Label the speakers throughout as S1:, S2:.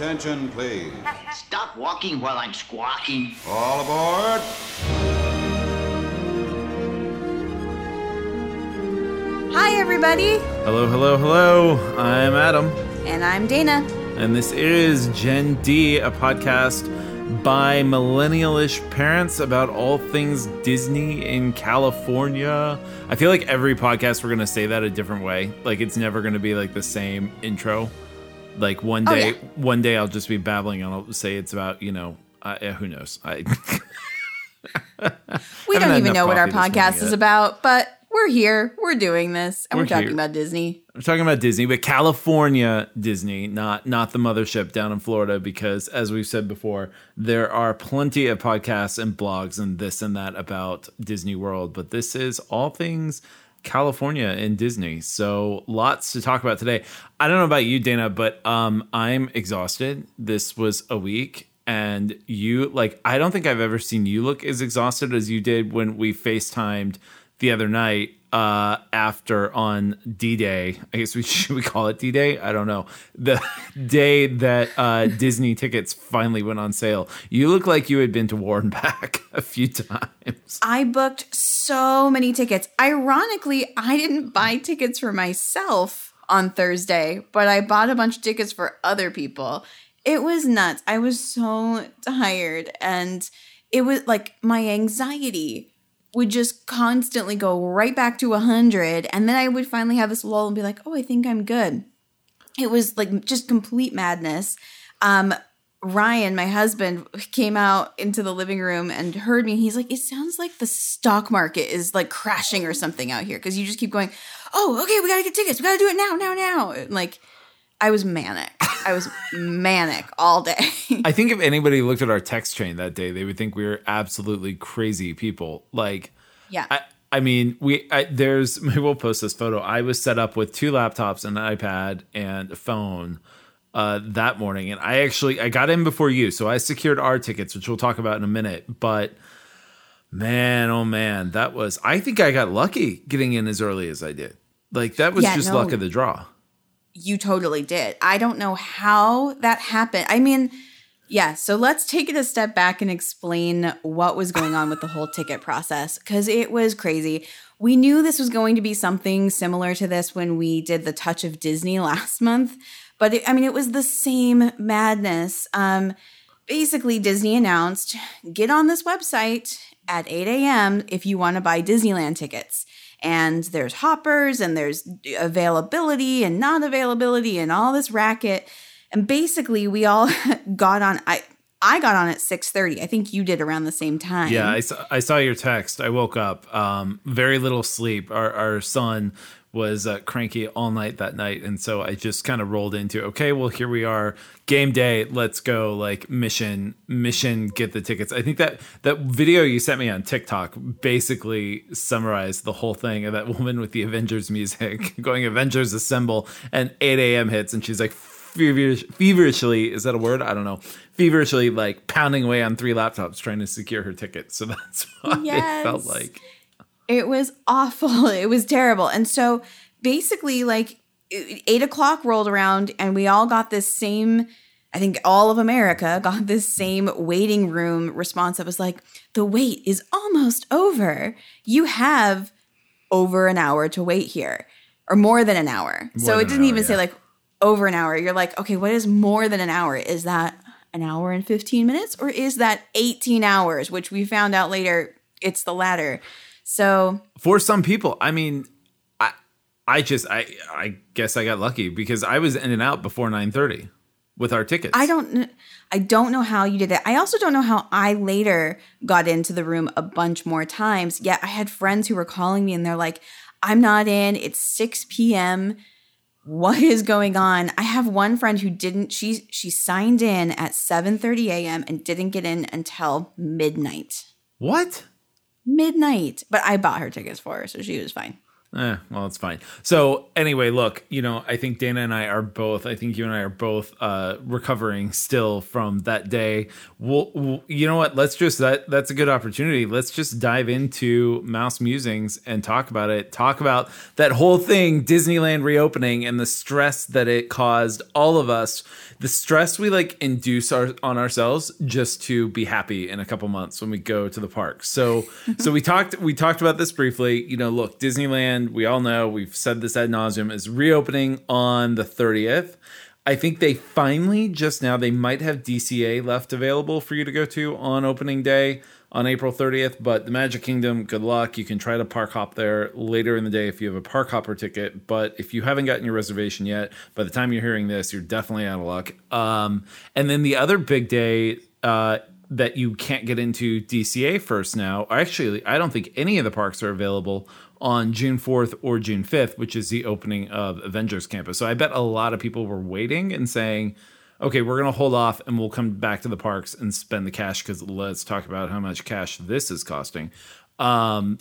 S1: Attention, please.
S2: Stop walking while I'm squawking.
S1: All aboard.
S3: Hi, everybody.
S4: Hello, hello, hello. I'm Adam,
S3: And I'm Dana.
S4: and this is Gen D, a podcast by millennialish parents about all things Disney in California. I feel like every podcast we're going to say that a different way. Like it's never going to be like the same intro. Like one
S3: Oh,
S4: day,
S3: yeah.
S4: one day I'll just be babbling and I'll say it's about, you know, uh, who knows? I
S3: We don't even know what our
S4: coffee this morning
S3: podcast is about, but we're here. We're doing this, and we're,
S4: We're
S3: talking
S4: here.
S3: about Disney.
S4: We're talking about Disney, but California Disney, not not the mothership down in Florida, because as we've said before, there are plenty of podcasts and blogs and this and that about Disney World, but this is all things California and Disney. So lots to talk about today. I don't know about you, Dana, but um, I'm exhausted. This was a week. And you like I don't think I've ever seen you look as exhausted as you did when we FaceTimed the other night uh after on d-day i guess we should we call it d-day i don't know the day that uh disney tickets finally went on sale you look like you had been to war and back a few times
S3: I booked so many tickets. Ironically, I didn't buy tickets for myself on Thursday, but I bought a bunch of tickets for other people. It was nuts. I was so tired, and it was like my anxiety would just constantly go right back to 100 and then i would finally have this lull and be like oh i think i'm good. It was like just complete madness. Um ryan my husband came out into the living room and heard me. He's like it sounds like the stock market is like crashing or something out here because you just keep going oh okay we gotta get tickets. We gotta do it now now now. And, like i was manic i was manic all day
S4: i think if anybody looked at our text chain that day they would think we were absolutely crazy people like
S3: yeah
S4: I, I mean, we I, there's maybe we'll post this photo. I was set up with two laptops, an iPad, and a phone uh, that morning, and I actually I got in before you, so I secured our tickets, which we'll talk about in a minute. But man, oh man, that was I think I got lucky getting in as early as I did. Like that was
S3: Yeah,
S4: just
S3: no.
S4: luck of the draw.
S3: You totally did. I don't know how that happened. I mean, yeah, so let's take it a step back and explain what was going on with the whole ticket process because it was crazy. We knew this was going to be something similar to this when we did the Touch of Disney last month, but it, I mean, it was the same madness. Um, basically, Disney announced get on this website at 8 a.m. if you want to buy Disneyland tickets. And there's hoppers and there's availability and not availability and all this racket. And basically, we all got on. I I got on at 6:30. I think you did around the same time.
S4: Yeah, I saw, I saw your text. I woke up, um, very little sleep. Our, our son was uh, cranky all night that night, and so I just kind of rolled into okay, well here we are, game day, let's go. Like mission, mission, get the tickets. I think that that video you sent me on TikTok basically summarized the whole thing of that woman with the Avengers music going Avengers assemble, and 8 a.m. hits, and she's like feverish, feverishly is that a word? I don't know. Feverishly like pounding away on three laptops trying to secure her ticket so that's what it felt like
S3: It was awful. It was terrible. And so basically, like eight o'clock rolled around, and we all got this same. I think all of America got this same waiting room response that was like, the wait is almost over. You have over an hour to wait here, or more than an hour. so it didn't
S4: hour,
S3: even say
S4: yeah.
S3: like over an hour. You're like, okay, what is more than an hour? Is that an hour and 15 minutes, or is that 18 hours? Which we found out later, it's the latter. So
S4: for some people i mean i i just i i guess i got lucky because i was in and out before 9:30 with our tickets
S3: I don't I don't know how you did it. I also don't know how I later got into the room a bunch more times. Yet I had friends who were calling me and they're like, "I'm not in. It's 6 p.m. What is going on?" I have one friend who didn't she she signed in at 7:30 a.m. and didn't get in until midnight.
S4: what
S3: Midnight. But I bought her tickets for her, so she was fine.
S4: Eh, well, it's fine. So anyway, look, you know, I think Dana and I are both. I think you and I are both uh, recovering still from that day. We'll, we'll, you know what? Let's just that. That's a good opportunity. Let's just dive into Mouse Musings and talk about it. Talk about that whole thing, Disneyland reopening, and the stress that it caused all of us. The stress we like induce our, on ourselves just to be happy in a couple months when we go to the park. So, so we talked. We talked about this briefly. You know, look, Disneyland we all know, we've said this ad nauseum, is reopening on the 30th. I think they finally just now they might have DCA left available for you to go to on opening day on April 30th. But the Magic Kingdom, good luck. You can try to park hop there later in the day if you have a park hopper ticket. But if you haven't gotten your reservation yet, by the time you're hearing this, you're definitely out of luck. Um, and then the other big day uh, that you can't get into DCA first now, actually, I don't think any of the parks are available on June 4th or June 5th, which is the opening of Avengers Campus. So I bet a lot of people were waiting and saying, okay, we're going to hold off and we'll come back to the parks and spend the cash because let's talk about how much cash this is costing. Um,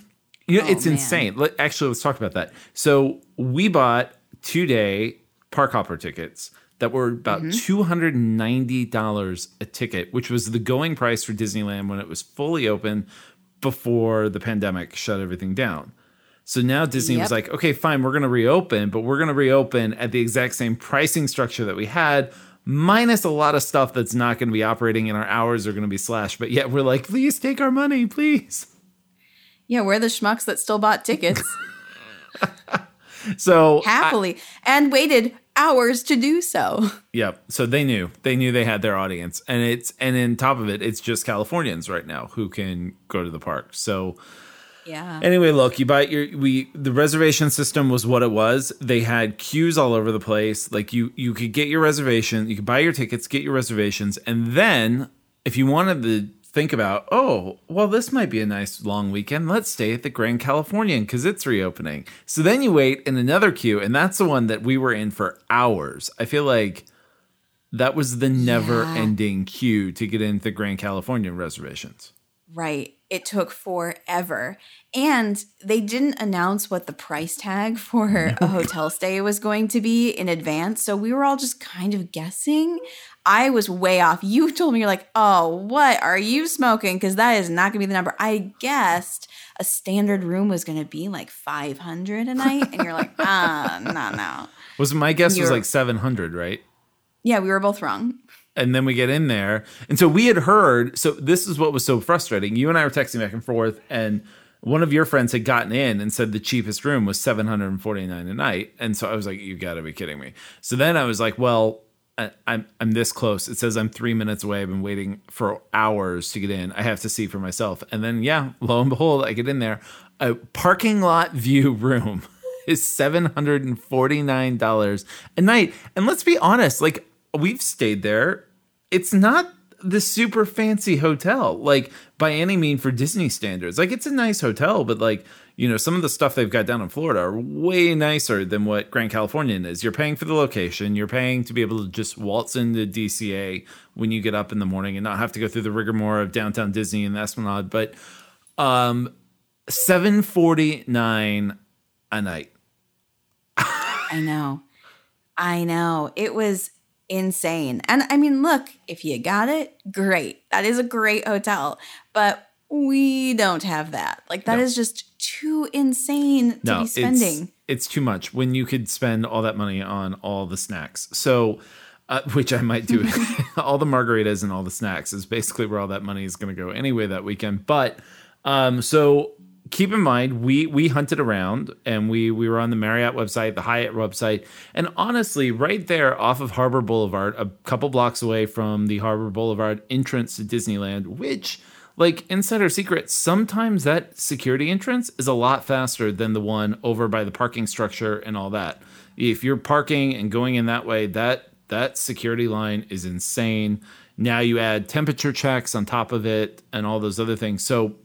S4: you know,
S3: Oh,
S4: it's
S3: man.
S4: insane. Let, actually, let's talk about that. So we bought two day park hopper tickets that were about $290 a ticket, which was the going price for Disneyland when it was fully open before the pandemic shut everything down. So now Disney was like, okay, fine, we're going to reopen, but we're going to reopen at the exact same pricing structure that we had, minus a lot of stuff that's not going to be operating and our hours are going to be slashed. But yet we're like, please take our money, please.
S3: Yeah, we're the schmucks that still bought tickets
S4: So
S3: happily and waited hours to do so.
S4: Yep. So they knew. They knew they had their audience. And it's and in top of it, it's just Californians right now who can go to the park. So
S3: Yeah.
S4: anyway, look, you buy your we the reservation system was what it was. They had queues all over the place. Like you you could get your reservation, you could buy your tickets, get your reservations, and then if you wanted to think about, oh, well, this might be a nice long weekend. Let's stay at the Grand Californian because it's reopening. So then you wait in another queue, and that's the one that we were in for hours. I feel like that was the never ending queue to get into the Grand Californian reservations.
S3: Right. It took forever. And they didn't announce what the price tag for a hotel stay was going to be in advance. So we were all just kind of guessing. I was way off. You told me, you're like, oh, what are you smoking? Because that is not going to be the number. I guessed a standard room was going to be like 500 a night. And you're like, ah, no, no.
S4: Was my guess was
S3: You're-
S4: like 700, right?
S3: Yeah, we were both wrong.
S4: And then we get in there and so we had heard so this is what was so frustrating you and i were texting back and forth and one of your friends had gotten in and said the cheapest room was 749 a night and so i was like you gotta be kidding me so then i was like well I'm I'm this close. It says I'm three minutes away. I've been waiting for hours to get in. I have to see for myself. And then yeah, lo and behold, I get in there. A parking lot view room is seven hundred and forty nine dollars a night. And let's be honest, like we've stayed there. It's not the super fancy hotel, like by any mean for Disney standards. Like it's a nice hotel, but like, you know, some of the stuff they've got down in Florida are way nicer than what Grand Californian is. You're paying for the location, you're paying to be able to just waltz into DCA when you get up in the morning and not have to go through the rigmarole of downtown Disney and the Esplanade. But um 749 a night.
S3: I know. I know. It was insane. And I mean, look, if you got it, great. That is a great hotel. But we don't have that. Like that
S4: No.
S3: is just too insane to be spending.
S4: It's, it's too much when you could spend all that money on all the snacks. So, uh, which I might do. all the margaritas and all the snacks is basically where all that money is going to go anyway that weekend. But um, so keep in mind we we hunted around and we we were on the Marriott website, the Hyatt website, and honestly, right there off of Harbor Boulevard, a couple blocks away from the Harbor Boulevard entrance to Disneyland, which like insider secret sometimes that security entrance is a lot faster than the one over by the parking structure and all that. If you're parking and going in that way that that security line is insane. Now you add temperature checks on top of it and all those other things. So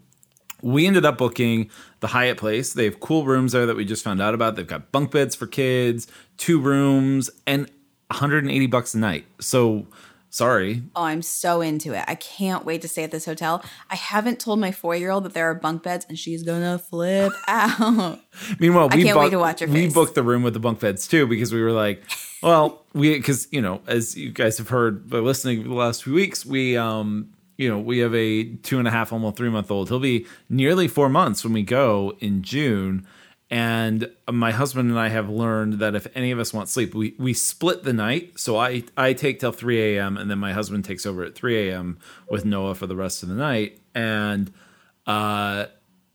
S4: we ended up booking the Hyatt place. They have cool rooms there that we just found out about. They've got bunk beds for kids, two rooms, and 180 bucks a night. So Sorry.
S3: Oh, I'm so into it. I can't wait to stay at this hotel. I haven't told my four year old that there are bunk beds and she's gonna flip out.
S4: Meanwhile,
S3: I
S4: we
S3: can't wait
S4: booked-
S3: to watch her
S4: we booked the room with the bunk beds too because we were like, well, we because you know as you guys have heard by listening the last few weeks, we um you know we have a two and a half, almost three month old. He'll be nearly four months when we go in June. And my husband and I have learned that if any of us want sleep, we, we split the night. So I, I take till 3 a.m. and then my husband takes over at 3 a.m. with Noah for the rest of the night. And uh,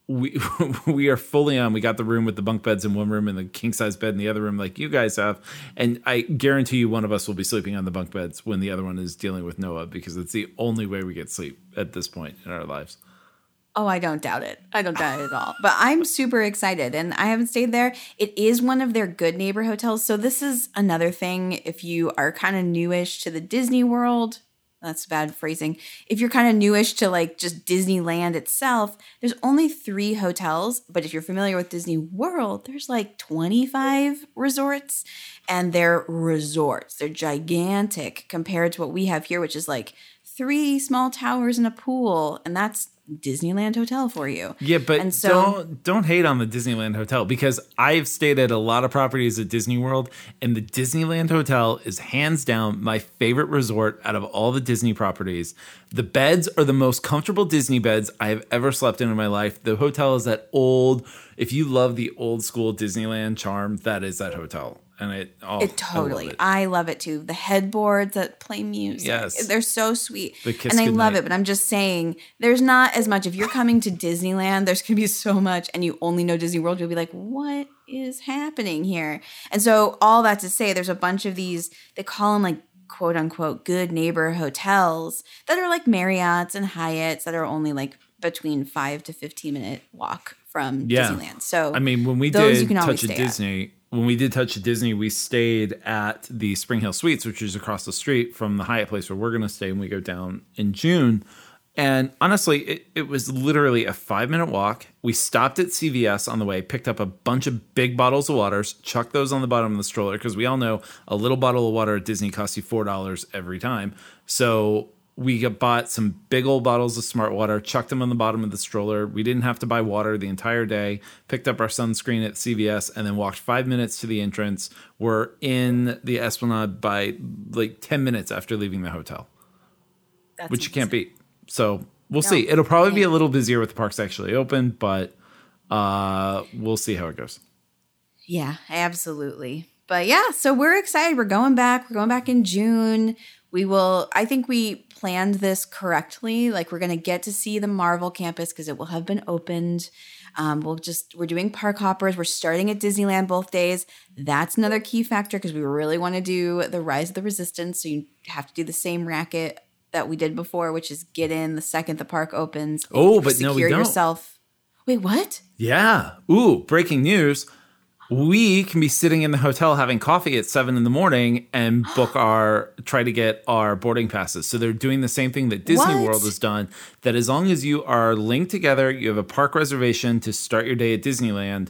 S4: we we are fully on. We got the room with the bunk beds in one room and the king size bed in the other room, like you guys have. And I guarantee you, one of us will be sleeping on the bunk beds when the other one is dealing with Noah because it's the only way we get sleep at this point in our lives.
S3: Oh, I don't doubt it. I don't doubt it at all. But I'm super excited and I haven't stayed there. It is one of their good neighbor hotels. So this is another thing if you are kind of newish to the Disney World. That's bad phrasing. If you're kind of newish to like just Disneyland itself, there's only 3 hotels, but if you're familiar with Disney World, there's like 25 resorts and they're resorts. They're gigantic compared to what we have here which is like three small towers and a pool and that's Disneyland Hotel for you.
S4: Yeah, but
S3: And so-
S4: don't don't hate on the Disneyland Hotel because I've stayed at a lot of properties at Disney World, and the Disneyland Hotel is hands down my favorite resort out of all the Disney properties. The beds are the most comfortable Disney beds I have ever slept in in my life. The hotel is that old. If you love the old school Disneyland charm, that is that hotel, and it oh,
S3: It totally.
S4: I love
S3: I love, it too. The headboards that play music.
S4: Yes.
S3: They're so sweet.
S4: The kiss
S3: and I love it, but I'm just saying there's not as much. If you're coming to Disneyland, there's gonna be so much and you only know Disney World, you'll be like, what is happening here? And so all that to say, there's a bunch of these, they call them like quote unquote good neighbor hotels that are like Marriott's and Hyatt's that are only like between five to 15 minute walk from
S4: Yeah.
S3: Disneyland. So
S4: I mean, when we
S3: those
S4: did
S3: you can always
S4: Touch of
S3: disney at.
S4: When we did Touch Disney, we stayed at the Spring Hill Suites, which is across the street from the Hyatt place where we're going to stay when we go down in June. And honestly, it, it was literally a five minute walk. We stopped at CVS on the way, picked up a bunch of big bottles of waters, chucked those on the bottom of the stroller because we all know a little bottle of water at Disney costs you $4 every time. So we bought some big old bottles of smart water chucked them on the bottom of the stroller. We didn't have to buy water the entire day. Picked up our sunscreen at cvs and then walked five minutes to the entrance. We're in the esplanade by like 10 minutes after leaving the hotel
S3: that's
S4: which you can't beat. So we'll see. It'll probably be a little busier with the parks actually open but uh we'll see how it goes.
S3: Yeah, absolutely. But yeah, so we're excited. We're going back. We're going back in June. We will, I think we planned this correctly. Like we're going to get to see the Marvel campus because it will have been opened. Um, we'll just, we're doing park hoppers. We're starting at Disneyland both days. That's another key factor because we really want to do the Rise of the Resistance. So you have to do the same racket that we did before, which is get in the second the park opens.
S4: Oh, but no, we don't.
S3: yourself. Wait, what?
S4: Yeah. Ooh, breaking news. We can be sitting in the hotel having coffee at seven in the morning and book our try to get our boarding passes. So they're doing the same thing that Disney
S3: What?
S4: World has done. That as long as you are linked together, you have a park reservation to start your day at Disneyland.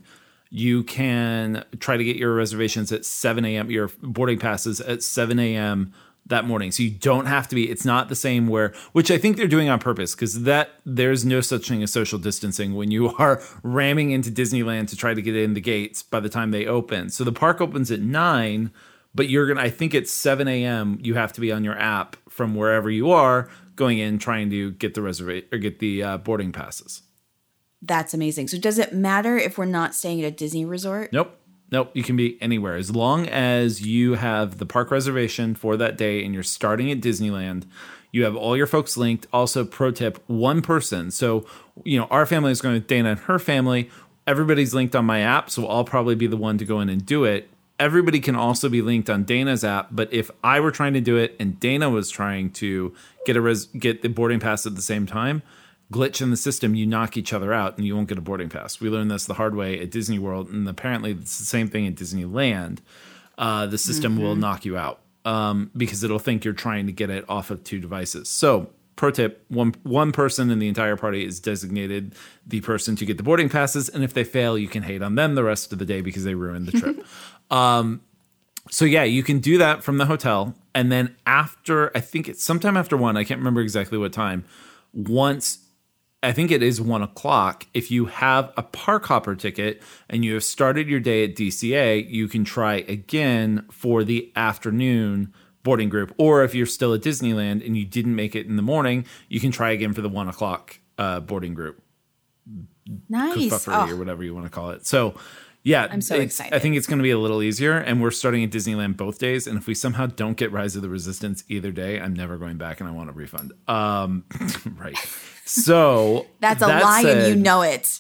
S4: You can try to get your reservations at 7 a.m., your boarding passes at 7 a.m. that morning. So you don't have to be, it's not the same where, which I think they're doing on purpose because that there's no such thing as social distancing when you are ramming into Disneyland to try to get in the gates by the time they open. So the park opens at nine, but you're going to, I think it's 7 a.m. You have to be on your app from wherever you are going in trying to get the reservation or get the uh, boarding passes.
S3: That's amazing. So does it matter if we're not staying at a Disney resort?
S4: Nope. Nope. You can be anywhere. As long as you have the park reservation for that day and you're starting at Disneyland, you have all your folks linked. Also, pro tip one person. So, you know, our family is going with Dana and her family. Everybody's linked on my app. So I'll probably be the one to go in and do it. Everybody can also be linked on Dana's app. But if I were trying to do it and Dana was trying to get a res- get the boarding pass at the same time, glitch in the system, you knock each other out and you won't get a boarding pass. We learned this the hard way at Disney World, and apparently it's the same thing at Disneyland. Uh, the system will knock you out um, because it'll think you're trying to get it off of two devices. So, pro tip: one one person in the entire party is designated the person to get the boarding passes, and if they fail, you can hate on them the rest of the day because they ruined the trip. um, so yeah, you can do that from the hotel, and then after I think it's sometime after one, I can't remember exactly what time. Once I think it is one o'clock. If you have a park hopper ticket and you have started your day at DCA, you can try again for the afternoon boarding group. Or if you're still at Disneyland and you didn't make it in the morning, you can try again for the one o'clock uh, boarding group
S3: Nice.
S4: puffery or
S3: Oh,
S4: whatever you want to call it. So, yeah,
S3: I'm so excited.
S4: I think it's going to be a little easier, and we're starting at Disneyland both days. And if we somehow don't get Rise of the Resistance either day, I'm never going back, and I want a refund. Um, right. So
S3: that's a
S4: that
S3: lie and you know it.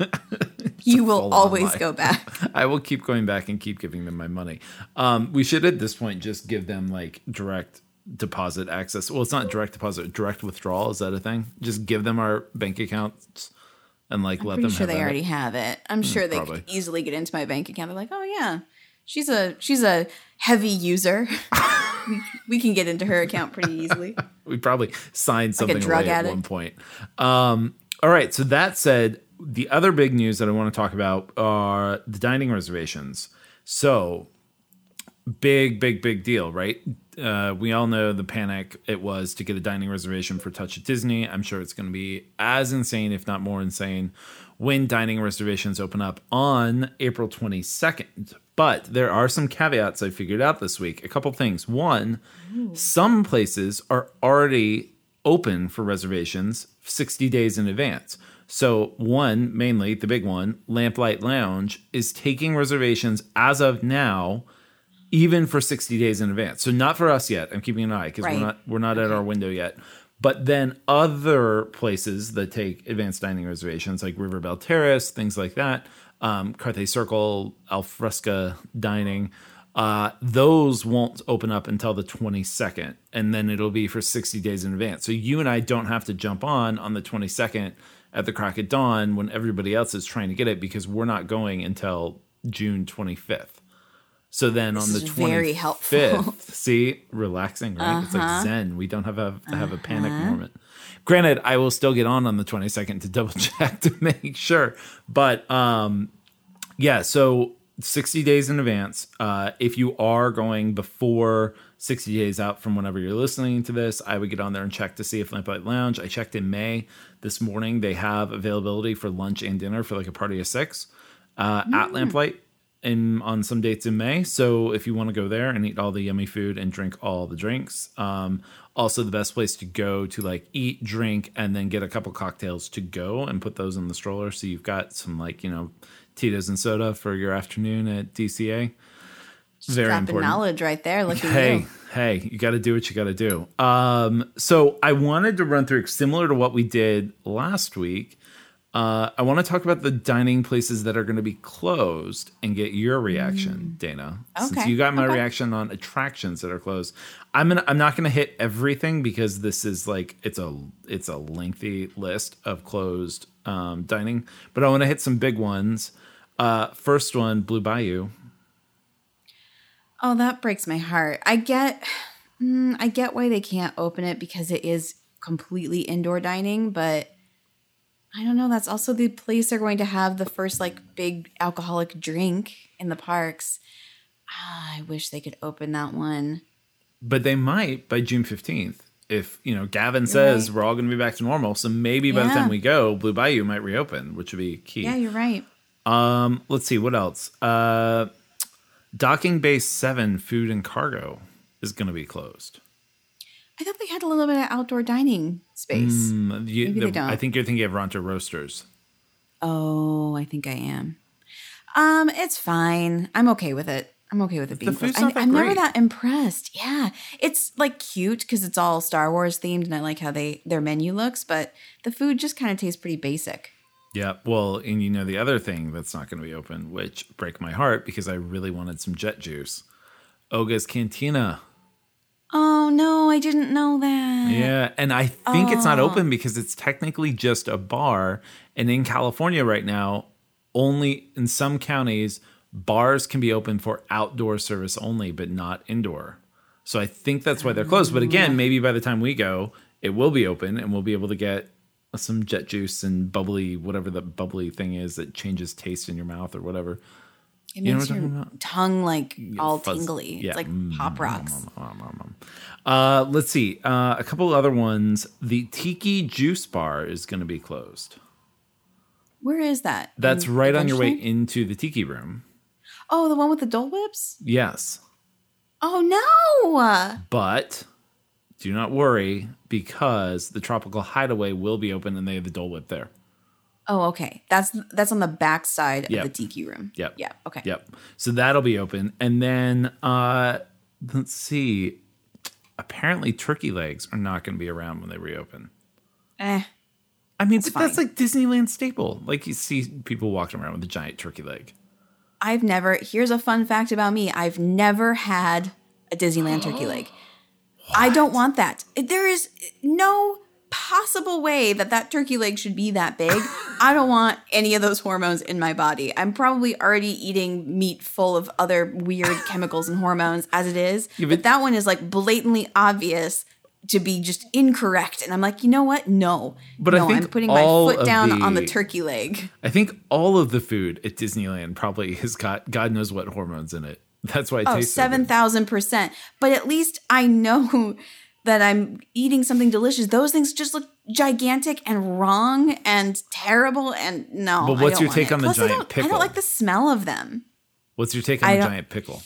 S3: you will always
S4: lie.
S3: go back.
S4: I will keep going back and keep giving them my money. Um, we should at this point just give them like direct deposit access. Well, it's not direct deposit, direct withdrawal. Is that a thing? Just give them our bank accounts and like let
S3: Pretty
S4: them.
S3: sure they
S4: at it.
S3: already have it. I'm sure they
S4: probably.
S3: could easily get into my bank account. They're like, oh yeah, she's a she's a heavy user. we, we can get into her account pretty easily.
S4: we probably signed something
S3: drug
S4: away at one point. Um, all right. So that said, the other big news that I want to talk about are the dining reservations. So big, big, big deal, right? Uh, we all know the panic it was to get a dining reservation for Touch at Disney. I'm sure it's going to be as insane, if not more insane, when dining reservations open up on April 22nd. But there are some caveats I figured out this week. A couple things. One, some places are already open for reservations 60 days in advance. So, one, mainly the big one, Lamplight Lounge, is taking reservations as of now even for 60 days in advance. So not for us yet. I'm keeping an eye because
S3: Right.
S4: we're not we're not at our window yet. But then other places that take advanced dining reservations, like River Belle Terrace, things like that, um, Carthay Circle, Alfresca Dining, uh, those won't open up until the 22nd, and then it'll be for 60 days in advance. So you and I don't have to jump on on the 22nd at the crack of dawn when everybody else is trying to get it because we're not going until June 25th. So then on the 25th, see, relaxing, right? It's
S3: Uh-huh.
S4: like Zen. We don't have a have a panic moment. Granted, I will still get on on the 22nd to double check to make sure. But um yeah, so 60 days in advance. Uh if you are going before 60 days out from whenever you're listening to this, I would get on there and check to see if Lamplight Lounge. I checked in May this morning. They have availability for lunch and dinner for like a party of six uh, at Lamplight in on some dates in May. So if you want to go there and eat all the yummy food and drink all the drinks, um, also the best place to go to like eat, drink, and then get a couple cocktails to go and put those in the stroller. So you've got some like you know Tito's and soda for your afternoon at DCA. Very
S3: Dropping
S4: important.
S3: knowledge right there. Look
S4: Hey,
S3: you.
S4: hey, you got to do what you got to do. Um, so I wanted to run through similar to what we did last week. Uh, I want to talk about the dining places that are going to be closed and get your reaction, Dana. Since
S3: Mm.
S4: You got my
S3: okay.
S4: reaction on attractions that are closed, I'm gonna I'm not gonna hit everything because this is like it's a it's a lengthy list of closed um, dining, but I want to hit some big ones. Uh, first one, Blue Bayou.
S3: Oh, that breaks my heart. I get, mm, I get why they can't open it because it is completely indoor dining, but I don't know. That's also the place they're going to have the first like big alcoholic drink in the parks. Ah, I wish they could open that one.
S4: but they might by June 15th. If, you know, Gavin says
S3: right.
S4: we're all going to be back to normal. So maybe by the time we go, Blue Bayou might reopen, which would be key.
S3: Yeah, you're right.
S4: Um, let's see what else. Uh, Docking Bay 7 Food and Cargo is going to be closed.
S3: I thought they had a little bit of outdoor dining space.
S4: Mm, you-
S3: Maybe they don't.
S4: I think you're thinking of Ronto Roasters.
S3: Oh, I think I am. Um, it's fine. I'm okay with it. I'm okay with it being
S4: food's not that
S3: I, am never that impressed. Yeah, it's like cute because it's all Star Wars themed, and I like how they their menu looks. But the food just kind of tastes pretty basic.
S4: Yeah. Well, and you know, the other thing that's not going to be open, which break my heart because I really wanted some jet juice. Oga's Cantina.
S3: Oh no, I didn't know that.
S4: Yeah, and I think it's not
S3: Oh.
S4: open because it's technically just a bar. And in California right now, only in some counties, bars can be open for outdoor service only, but not indoor. So I think that's why they're closed. But oh. again, maybe by the time we go, it will be open and we'll be able to get some jet juice and bubbly, whatever the bubbly thing is that changes taste in your mouth or whatever.
S3: It
S4: You know
S3: makes your tongue like all
S4: Fuzz-
S3: tingly.
S4: yeah.
S3: It's like pop mm-hmm. rocks. Mm-hmm. Mm-hmm.
S4: Uh, let's see. Uh, a couple other ones. The Tiki Juice Bar is going to be closed.
S3: Where is that?
S4: That's
S3: In
S4: right on your way into the Tiki Room.
S3: Oh, the one with the Dole Whips?
S4: Yes.
S3: Oh no!
S4: But do not worry because the Tropical Hideaway will be open and they have the Dole Whip there.
S3: Oh, okay. That's that's on the back side
S4: Yep.
S3: of the tiki room.
S4: Yep.
S3: Yeah. Okay.
S4: Yep. So that'll be open. And then uh let's see. Apparently turkey legs are not going to be around when they reopen.
S3: Eh.
S4: I mean, but that's like Disneyland staple. Like you see people walking around with a giant turkey leg.
S3: I've never. Here's a fun fact about me. I've never had a Disneyland turkey leg. I don't want that. There is no possible way that that turkey leg should be that big. I don't want any of those hormones in my body. I'm probably already eating meat full of other weird chemicals and hormones as it is.
S4: Yeah,
S3: but
S4: but-
S3: that one is like blatantly obvious to be just incorrect. And I'm like, you know what? No.
S4: But I
S3: no,
S4: think
S3: I'm putting my foot down on the
S4: the-
S3: turkey leg.
S4: I think all of the food at Disneyland probably has got God knows what hormones in it. That's why it
S3: Oh,
S4: tastes
S3: 7,000%. But at least I know that I'm eating something delicious. Those things just look gigantic and wrong and terrible. And no.
S4: But
S3: I
S4: what's
S3: don't
S4: your take on the
S3: Plus,
S4: giant
S3: don't- I don't like the smell of them.
S4: What's your take on
S3: I
S4: the giant pickle?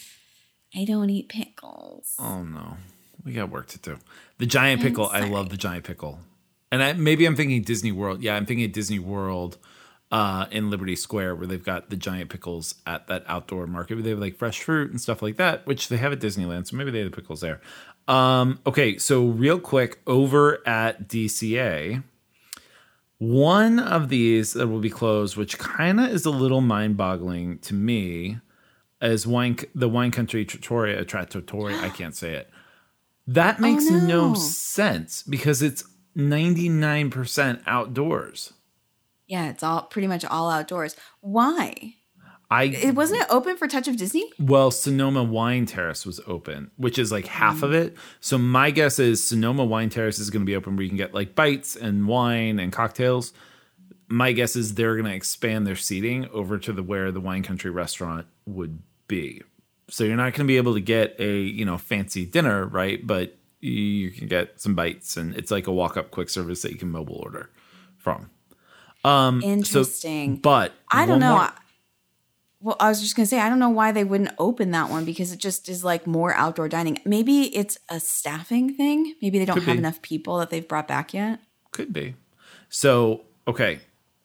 S3: I don't eat pickles.
S4: Oh no, we got work to do. The giant pickle, I love the giant pickle, and I, maybe I'm thinking Disney World. Yeah, I'm thinking Disney World uh, in Liberty Square where they've got the giant pickles at that outdoor market where they have like fresh fruit and stuff like that, which they have at Disneyland. So maybe they have the pickles there. Um, okay, so real quick over at DCA. One of these that will be closed, which kind of is a little mind-boggling to me, is wine the wine country trattoria trattoria i can't say it that makes no.
S3: no.
S4: sense because it's 99% outdoors
S3: Yeah, it's all pretty much all outdoors. Why?
S4: i
S3: It wasn't it open for Touch of Disney?
S4: well sonoma wine terrace was open which is like half of mm. it so my guess is sonoma wine terrace is going to be open where you can get like bites and wine and cocktails my guess is they're going to expand their seating over to the where the wine country restaurant would be so you're not going to be able to get a you know fancy dinner right but you can get some bites and it's like a walk-up quick service that you can mobile order from Um, so
S3: Interesting.
S4: but
S3: I don't know.
S4: more-
S3: well, I was just gonna say I don't know why they wouldn't open that one because it just is like more outdoor dining. Maybe it's a staffing thing. Maybe they don't
S4: Could
S3: have
S4: be.
S3: enough people that they've brought back yet.
S4: Could be. So, okay.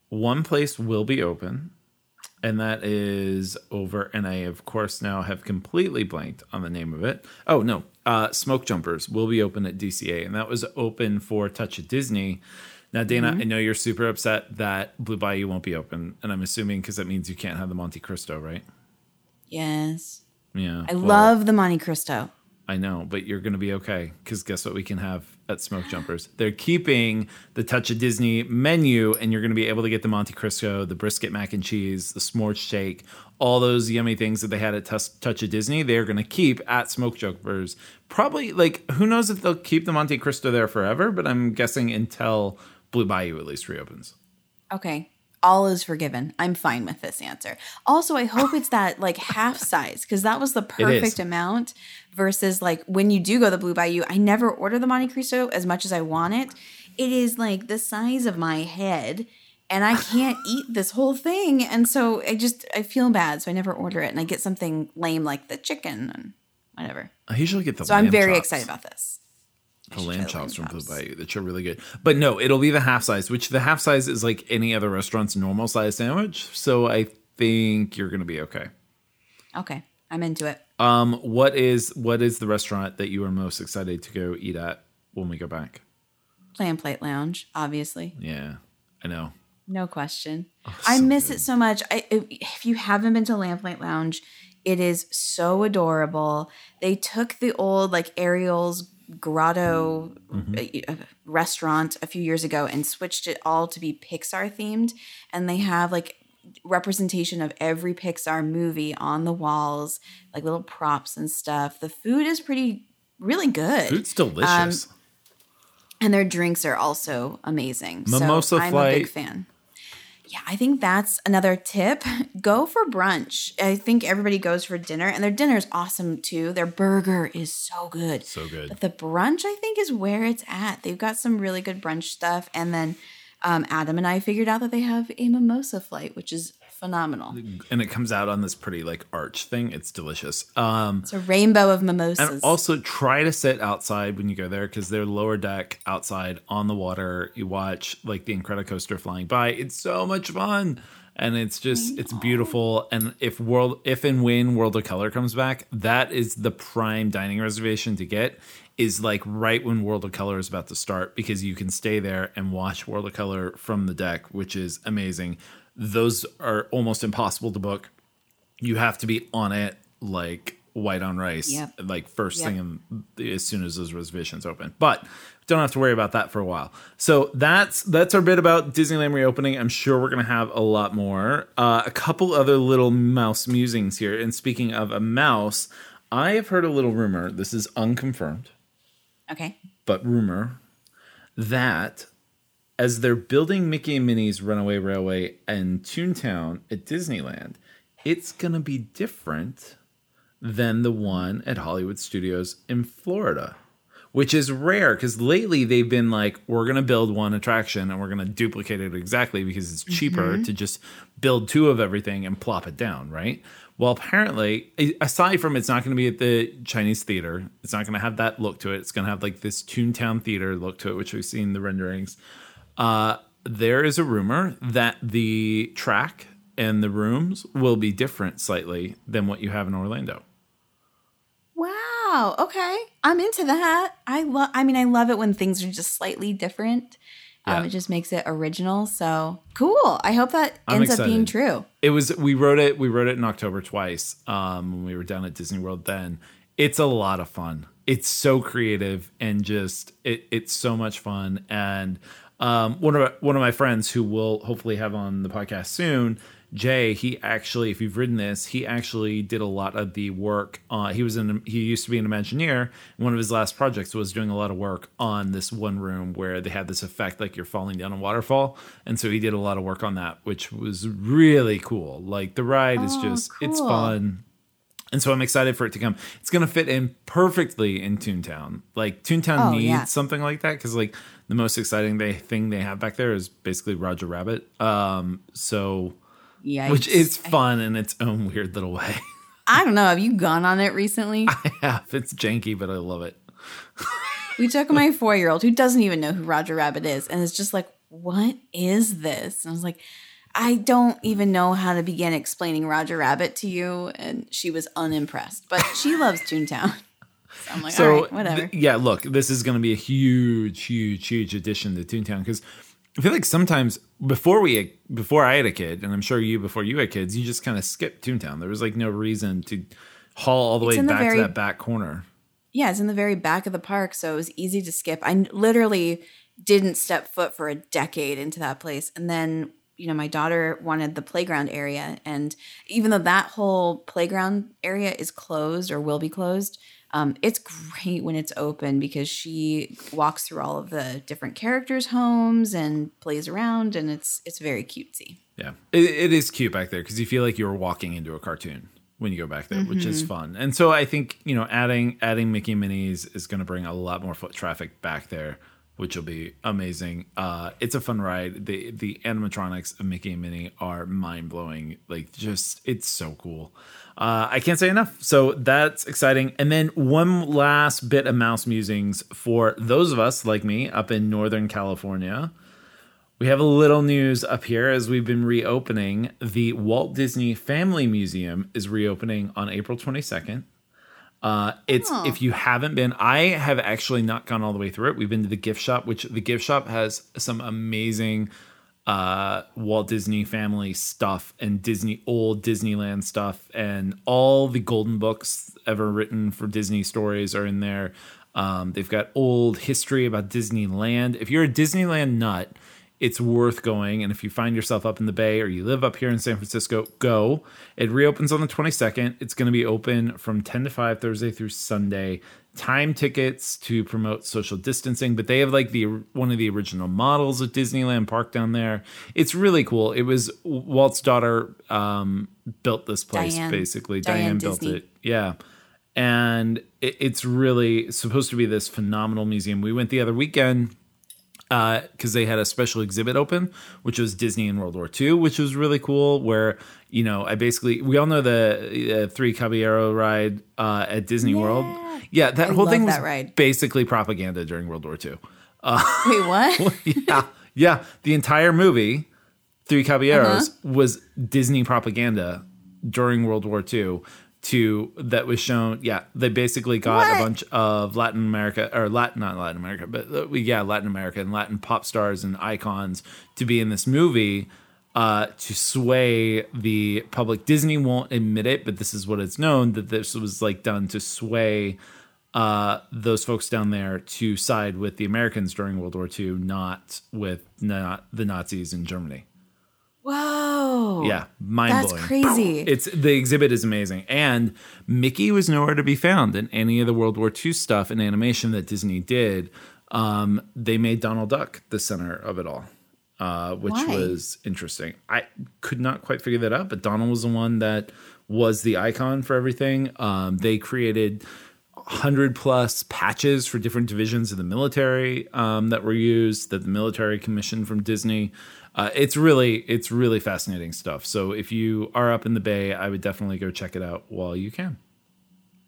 S4: One place will be open, and that is over. And I, of course, now have completely blanked on the name of it. Oh, no. Uh, Smoke Jumpers will be open at DCA, and that was open for Touch of Disney. Now, Dana,
S3: Mm-hmm.
S4: I know you're super upset that Blue Bayou won't be open, and I'm assuming because that means you can't have the Monte Cristo, right?
S3: Yes,
S4: Yeah.
S3: I
S4: well,
S3: love the Monte Cristo.
S4: I know, but you're going to be okay because guess what we can have at Smoke Jumpers? They're keeping the Touch of Disney menu, and you're going to be able to get the Monte Cristo, the brisket mac and cheese, the s'more shake, all those yummy things that they had at Touch of Disney. They're going to keep at Smoke Jumpers. Probably, like, who knows if they'll keep the Monte Cristo there forever, but I'm guessing until Blue Bayou at least reopens.
S3: Okay, all is forgiven. I'm fine with this answer. Also, I hope it's that like half size because that was the perfect amount. Versus like when you do go the Blue Bayou, I never order the Monte Cristo as much as I want it. It is like the size of my head. And I can't eat this whole thing. And so I just I feel bad. So I never order it. And I get something lame like the chicken and whatever.
S4: I usually get the
S3: So I'm very
S4: chops.
S3: excited about this.
S4: The lamb chops
S3: lamb
S4: from Blue
S3: chops.
S4: Bayou that are really good. But no, it'll be the half size, which the half size is like any other restaurant's normal size sandwich. So I think you're gonna be okay.
S3: Okay. I'm into it.
S4: Um, what is what is the restaurant that you are most excited to go eat at when we go back?
S3: Lamplight Lounge, obviously.
S4: Yeah, I know.
S3: No question. I miss it so much. I, if- if you haven't been to Lamplight Lounge, it is so adorable. They took the old like Ariel's Grotto uh, restaurant a few years ago and switched it all to be Pixar themed, and they have like representation of every Pixar movie on the walls, like little props and stuff. The food is pretty really good.
S4: Food's delicious.
S3: And their drinks are also amazing.
S4: Mimosa
S3: so I'm a
S4: Flight.
S3: big fan. Yeah, I think that's another tip. Go for brunch. I think everybody goes for dinner, and their dinner is awesome too. Their burger is so good.
S4: So good.
S3: But the brunch, I think, is where it's at. They've got some really good brunch stuff. And then um, Adam and I figured out that they have a mimosa flight, which is phenomenal.
S4: and it comes out on this pretty like arch thing. It's delicious. Um,
S3: It's a rainbow of mimosas.
S4: and also try to sit outside when you go there because they're lower deck outside on the water. You watch like the Incredicoaster flying by. It's so much fun. And it's just it's beautiful. And if world if and when World of Color comes back, that is the prime dining reservation to get. Is like right when World of Color is about to start because you can stay there and watch World of Color from the deck, which is amazing. Those are almost impossible to book. You have to be on it like white on rice
S3: Yep.
S4: like first
S3: Yep.
S4: thing in, as soon as those reservations open. But don't have to worry about that for a while. So that's that's our bit about disneyland reopening. I'm sure we're going to have a lot more. Uh, a couple other little mouse musings here. And speaking of a mouse i have heard a little rumor this is unconfirmed.
S3: Okay.
S4: but rumor that as they're building Mickey and Minnie's Runaway Railway and Toontown at Disneyland, it's going to be different than the one at Hollywood Studios in Florida, which is rare because lately they've been like, we're going to build one attraction and we're going to duplicate it exactly because it's cheaper mm-hmm. to just build two of everything and plop it down, right? Well, apparently, aside from it's not going to be at the Chinese theater, it's not going to have that look to it. It's going to have like this Toontown theater look to it, which we've seen the renderings. Uh, there is a rumor that the track and the rooms will be different slightly than what you have in Orlando.
S3: Wow. Okay. I'm into that. I love. I mean, I love it when things are just slightly different. Um, it just makes it original. So cool. I hope that
S4: I'm
S3: ends up being true.
S4: It was we rode it we rode it in October twice um, when we were down at Disney World. Then it's a lot of fun. It's so creative and just it, it's so much fun. And um, one of one of my friends who will hopefully have on the podcast soon, Jay. He actually, if you've ridden this, he actually did a lot of the work. Uh, he was in he used to be an Imagineer. One of his last projects was doing a lot of work on this one room where they had this effect like you're falling down a waterfall. And so he did a lot of work on that, which was really cool. Like the ride is
S3: Oh,
S4: just it's fun. And so I'm excited for it to come. It's going to fit in perfectly in Toontown. Like Toontown
S3: Oh,
S4: needs
S3: yeah.
S4: something like that because like the most exciting they, thing they have back there is basically Roger Rabbit. Um, so
S3: Yeah.
S4: which is fun in its own weird little way.
S3: I don't know. Have you gone on it recently?
S4: yeah, it's janky, but I love it.
S3: we took my four year old who doesn't even know who Roger Rabbit is and is just like, what is this? And I was like, I don't even know how to begin explaining Roger Rabbit to you. And she was unimpressed, but she loves Toontown. So I'm like,
S4: So
S3: all right, whatever.
S4: th- yeah, look, this is going to be a huge, huge, huge addition to Toontown because I feel like sometimes before we before I had a kid, and I'm sure you before you had kids, you just kind of skipped Toontown. There was like no reason to haul all the
S3: It's
S4: way
S3: in the
S4: back
S3: very-
S4: to that back corner.
S3: yeah, it's in the very back of the park. So it was easy to skip. I literally didn't step foot for a decade into that place. And then, you know, my daughter wanted the playground area. And even though that whole playground area is closed or will be closed, um, it's great when it's open because she walks through all of the different characters' homes and plays around, and it's it's very cutesy.
S4: Yeah, it, it is cute back there because you feel like you're walking into a cartoon when you go back there, which
S3: Mm-hmm.
S4: is fun. And so I think you know adding adding Mickey and Minnie's is going to bring a lot more foot traffic back there, which will be amazing. Uh, it's a fun ride. The the animatronics of Mickey and Minnie are mind blowing. Like just it's so cool. Uh, I can't say enough. So that's exciting. And then one last bit of mouse musings for those of us like me up in Northern California. We have a little news up here as we've been reopening. The Walt Disney Family Museum is reopening on April 22nd. Uh, it's if you haven't been, I have actually not gone all the way through it. We've been to the gift shop, which the gift shop has some amazing uh, Walt Disney family stuff and Disney old Disneyland stuff, and all the golden books ever written for Disney stories are in there. Um, they've got old history about Disneyland. If you're a Disneyland nut, it's worth going. And if you find yourself up in the Bay or you live up here in San Francisco, go. It reopens on the 22nd. It's going to be open from 10 to 5 Thursday through Sunday. time tickets to promote social distancing, but they have like the one of the original models of Disneyland Park down there. It's really cool. It was Walt's daughter um, built this place
S3: Diane.
S4: basically.
S3: Diane
S4: Diane, built
S3: Disney.
S4: it. Yeah. And it, it's really supposed to be this phenomenal museum. We went the other weekend because they had a special exhibit open, which was Disney in World War II, which was really cool. Where you know, I basically we all know the uh, Three Caballero ride uh, at Disney World. Yeah, that
S3: I
S4: whole thing was basically propaganda during World War II.
S3: Wait, what?
S4: yeah, yeah. The entire movie, Three Caballeros,
S3: Uh-huh.
S4: was Disney propaganda during World War II. To that was shown. Yeah, they basically got
S3: What?
S4: a bunch of Latin America or Latin, not Latin America, but uh, yeah, Latin America and Latin pop stars and icons to be in this movie. Uh, to sway the public, Disney won't admit it, but this is what it's known that this was like done to sway uh, those folks down there to side with the Americans during World War II, not with not the Nazis in Germany.
S3: Whoa.
S4: Yeah, mind blowing.
S3: That's
S4: blowing.
S3: crazy.
S4: It's the exhibit is amazing, and Mickey was nowhere to be found in any of the World War II stuff and animation that Disney did. Um, they made Donald Duck the center of it all, uh, which
S3: Why?
S4: was interesting. I could not quite figure that out, but Donald was the one that was the icon for everything. Um, they created hundred plus patches for different divisions of the military um, that were used that the military commissioned from Disney. Uh, it's really it's really fascinating stuff. So if you are up in the Bay, I would definitely go check it out while you can.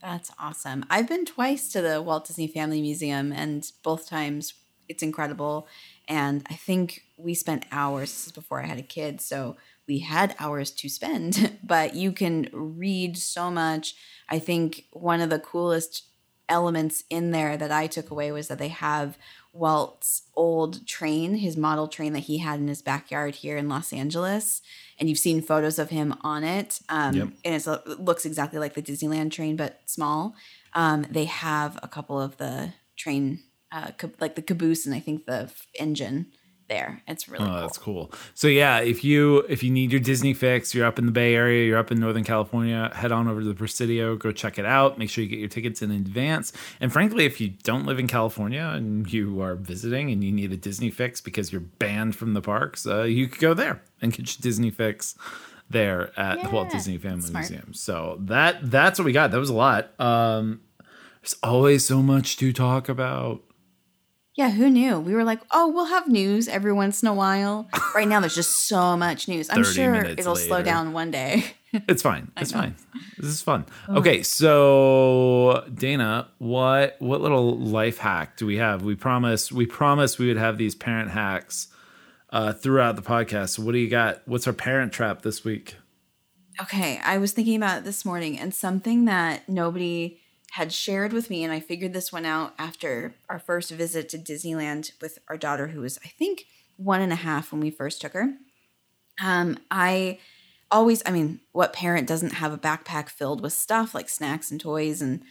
S3: That's awesome. I've been twice to the Walt Disney Family Museum, and both times it's incredible. And I think we spent hours. This is before I had a kid, so we had hours to spend. But you can read so much. I think one of the coolest elements in there that I took away was that they have Walt's old train, his model train that he had in his backyard here in Los Angeles. And you've seen photos of him on it. Um,
S4: Yep.
S3: And it's, it looks exactly like the Disneyland train, but small. Um, they have a couple of the train, uh, ca- like the caboose and I think the f- engine there. It's really
S4: Oh,
S3: cool.
S4: that's cool. So yeah, if you if you need your Disney fix, you're up in the Bay Area, you're up in Northern California, head on over to the Presidio, go check it out. Make sure you get your tickets in advance. And frankly, if you don't live in California and you are visiting and you need a Disney fix because you're banned from the parks, uh, you could go there and get your Disney fix there at the Walt Disney Family
S3: smart.
S4: Museum. So that that's what we got. That was a lot. Um, there's always so much to talk about.
S3: Yeah, who knew? We were like, oh, we'll have news every once in a while. Right now, there's just so much news. I'm sure it'll slow down one day.
S4: It's fine. It's fine. This is fun. Okay, so Dana, what what little life hack do we have? We promised we promised we would have these parent hacks uh, throughout the podcast. So what do you got? What's our parent trap this week?
S3: Okay, I was thinking about it this morning and something that nobody had shared with me, and I figured this one out after our first visit to Disneyland with our daughter, who was, I think, one and a half when we first took her. Um, I always, I mean, what parent doesn't have a backpack filled with stuff like snacks and toys and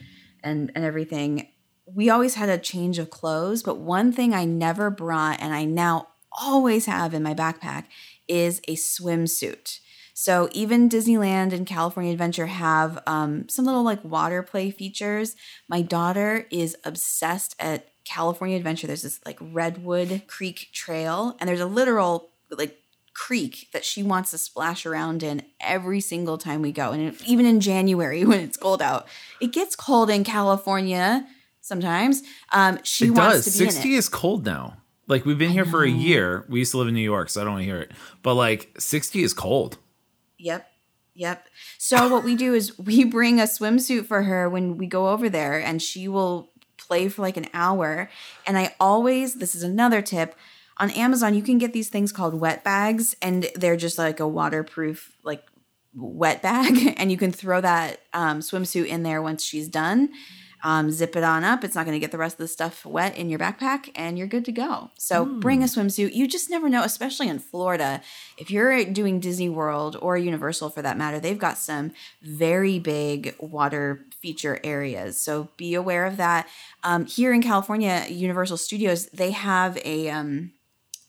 S3: and and everything? We always had a change of clothes, but one thing I never brought, and I now always have in my backpack, is a swimsuit. So even Disneyland and California Adventure have um, some little like water play features. My daughter is obsessed at California Adventure. There's this like Redwood Creek Trail, and there's a literal like creek that she wants to splash around in every single time we go. And even in January when it's cold out, it gets cold in California sometimes. Um, she
S4: it
S3: wants
S4: does.
S3: to be in
S4: Sixty
S3: it.
S4: is cold now. Like we've been here for a year. We used to live in New York, so I don't want to hear it. But like sixty is cold.
S3: Yep. Yep. So what we do is we bring a swimsuit for her when we go over there and she will play for like an hour. And I always this is another tip. On Amazon, you can get these things called wet bags and they're just like a waterproof like wet bag and you can throw that um, swimsuit in there once she's done. Um, zip it on up. It's not going to get the rest of the stuff wet in your backpack, and you're good to go. So bring a swimsuit. You just never know, especially in Florida. If you're doing Disney World or Universal for that matter, they've got some very big water feature areas. So be aware of that. Um, here in California, Universal Studios, they have a um,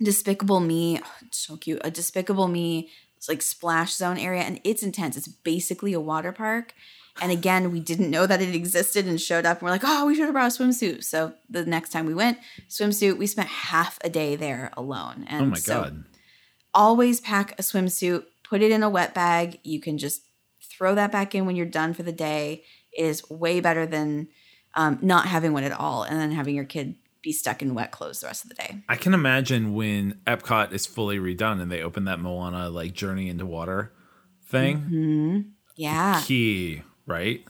S3: Despicable Me, oh, so cute, a Despicable Me like splash zone area, and it's intense. It's basically a water park. And again, we didn't know that it existed and showed up. And we're like, oh, we should have brought a swimsuit. So the next time we went, swimsuit, we spent half a day there alone. And
S4: Oh my
S3: so
S4: god.
S3: always pack a swimsuit, put it in a wet bag. You can just throw that back in when you're done for the day. It is way better than um, not having one at all and then having your kid be stuck in wet clothes the rest of the day.
S4: I can imagine when Epcot is fully redone and they open that Moana like journey into water thing.
S3: Mm-hmm. Yeah.
S4: Key, right?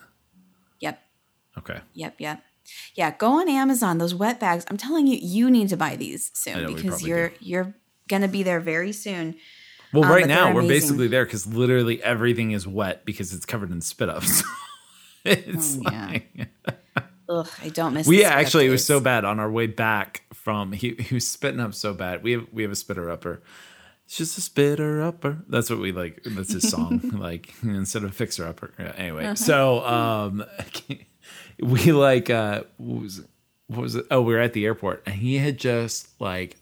S3: Yep.
S4: Okay.
S3: Yep. Yep. Yeah. Go on Amazon. Those wet bags. I'm telling you, you need to buy these
S4: know,
S3: soon because you're
S4: do.
S3: you're gonna be there very soon.
S4: Well,
S3: Um,
S4: right now we're basically there because literally everything is wet because it's covered in spit ups. it's
S3: Oh, yeah.
S4: like
S3: Ugh, I don't miss. It. We
S4: actually it was so bad on our way back from he, he was spitting up so bad. We have we have a spitter upper. It's just a spitter upper. That's what we like. That's his song. like instead of fixer upper. Anyway,
S3: Uh-huh.
S4: so um, we like uh, what was it? what was it? Oh, we were at the airport and he had just like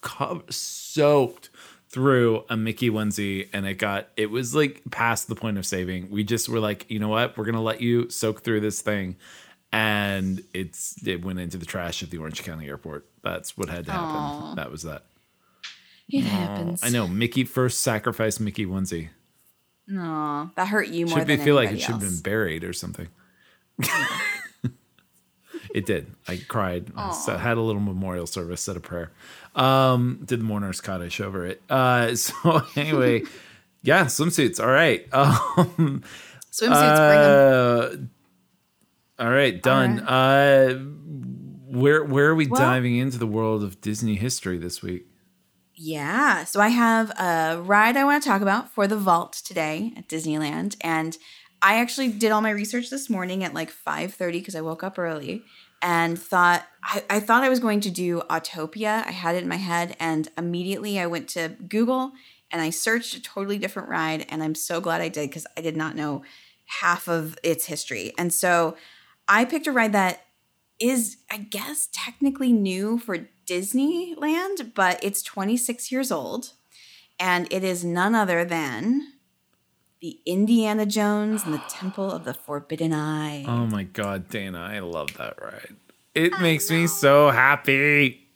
S4: co- soaked through a Mickey onesie and it got it was like past the point of saving. We just were like, you know what? We're gonna let you soak through this thing. And it's it went into the trash at the Orange County Airport. That's what had to happen.
S3: Aw.
S4: That was that.
S3: It happens.
S4: I know Mickey first sacrificed Mickey onesie.
S3: No, that hurt you more
S4: Should be
S3: than
S4: feel like it
S3: anybody
S4: should have been buried or something. it did. I cried. I had a little memorial service, said a prayer. Um, did the mourner's Kaddish over it. Uh, so anyway, yeah, swimsuits. All right. Um,
S3: Swimsuits, bring them.
S4: uh, all right, done. Uh, where where are we
S3: Well-
S4: diving into the world of Disney history this week?
S3: Yeah. So I have a ride I want to talk about for the vault today at Disneyland. And I actually did all my research this morning at like 5:30 because I woke up early and thought I, I thought I was going to do Autopia. I had it in my head and immediately I went to Google and I searched a totally different ride. And I'm so glad I did because I did not know half of its history. And so I picked a ride that is, I guess, technically new for Disneyland, but it's 26 years old. And it is none other than the Indiana Jones and the Temple of the Forbidden Eye.
S4: Oh my god, Dana, I love that ride. It makes me so happy.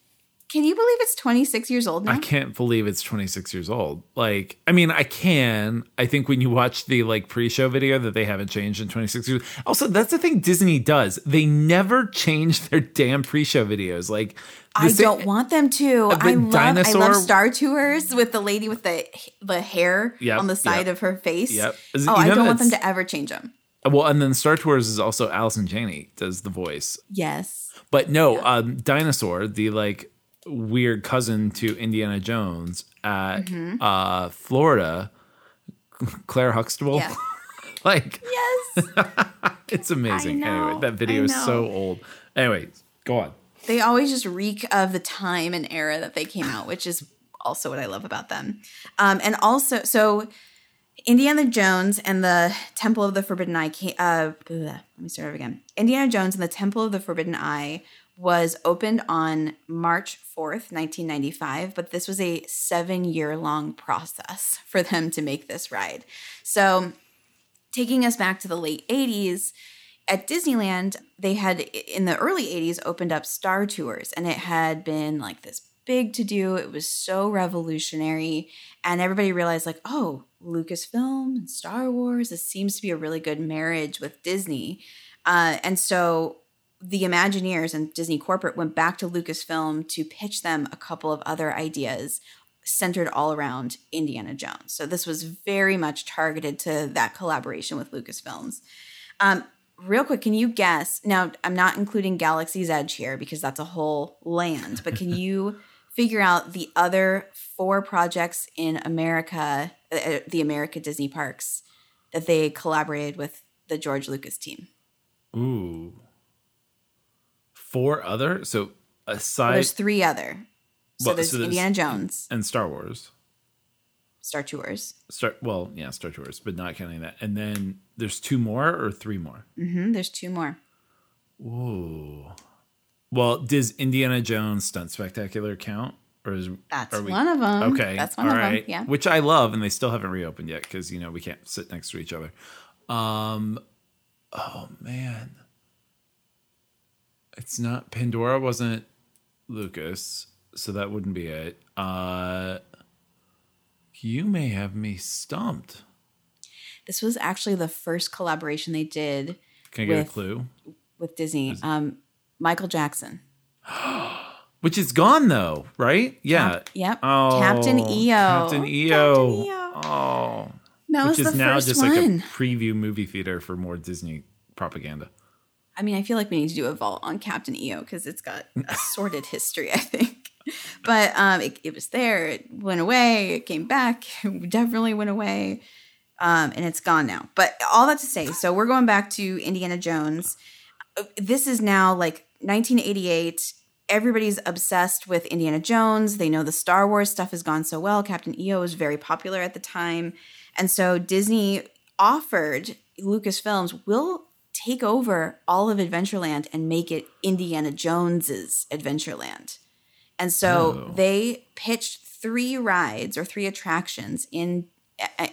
S3: Can you believe it's 26 years old now?
S4: I can't believe it's 26 years old. Like, I mean, I can. I think when you watch the like pre-show video that they haven't changed in 26 years. Also, that's the thing Disney does. They never change their damn pre-show videos. Like,
S3: I
S4: sa-
S3: don't want them to. I love, I love Star Tours with the lady with the the hair
S4: Yep,
S3: on the side
S4: yep.
S3: of her face.
S4: Yep. Is-
S3: Oh, I don't want them to ever change them.
S4: Well, and then Star Tours is also Allison Janney does the voice.
S3: Yes.
S4: But no, um, Dinosaur, the like weird cousin to Indiana Jones at
S3: Mm-hmm.
S4: uh, Florida, Claire Huxtable.
S3: Yeah.
S4: like,
S3: Yes.
S4: it's amazing.
S3: Know,
S4: anyway, that video is so old. Anyway, go on.
S3: they always just reek of the time and era that they came out, which is also what I love about them. Um, and also, so Indiana Jones and the Temple of the Forbidden Eye. Came, uh, let me start over again. Indiana Jones and the Temple of the Forbidden Eye was opened on March 4th, 1995, but this was a seven year long process for them to make this ride. So, taking us back to the late 80s, at Disneyland, they had in the early 80s opened up Star Tours, and it had been like this big to do. It was so revolutionary, and everybody realized, like, oh, Lucasfilm and Star Wars, this seems to be a really good marriage with Disney. Uh, and so the Imagineers and Disney Corporate went back to Lucasfilm to pitch them a couple of other ideas centered all around Indiana Jones. So this was very much targeted to that collaboration with Lucasfilms. Um, real quick, can you guess? Now, I'm not including Galaxy's Edge here because that's a whole land, but can you figure out the other four projects in America, uh, the America Disney parks, that they collaborated with the George Lucas team?
S4: Ooh. Four other? So
S3: Well,
S4: aside
S3: there's three other. So
S4: Well,
S3: there's
S4: so there's-
S3: Indiana Jones,
S4: and Star Wars.
S3: Star Tours.
S4: Star well, yeah, Star Tours, but not counting that. And then there's two more or three more.
S3: hmm there's two more.
S4: Ooh. Well, does Indiana Jones Stunt Spectacular count? Or is
S3: That's
S4: we-
S3: one of them.
S4: Okay,
S3: That's one
S4: all
S3: of
S4: right.
S3: them. Yeah.
S4: Which I love, and they still haven't reopened yet because you know we can't sit next to each other. Um, oh man, it's not Pandora. Wasn't Lucas, so that wouldn't be it. Uh, you may have me stumped.
S3: This was actually the first collaboration they did
S4: Can I get
S3: With-
S4: a clue?
S3: with Disney. Um, Michael Jackson.
S4: Which is gone though, right? Yeah.
S3: Yep.
S4: Oh,
S3: Captain EO.
S4: Captain EO.
S3: Captain EO.
S4: Oh.
S3: That
S4: Which is now just
S3: one.
S4: like a preview movie theater for more Disney propaganda.
S3: I mean, I feel like we need to do a vault on Captain EO because it's got a sordid history, I think. But um, it, it was there, it went away, it came back, it definitely went away, um, and it's gone now. But all that to say, so we're going back to Indiana Jones. Uh, This is now like 1988. Everybody's obsessed with Indiana Jones. They know the Star Wars stuff has gone so well. Captain EO was very popular at the time. And so Disney offered Lucasfilms, we'll take over all of Adventureland and make it Indiana Jones's Adventureland. And so
S4: Oh.
S3: they pitched three rides or three attractions in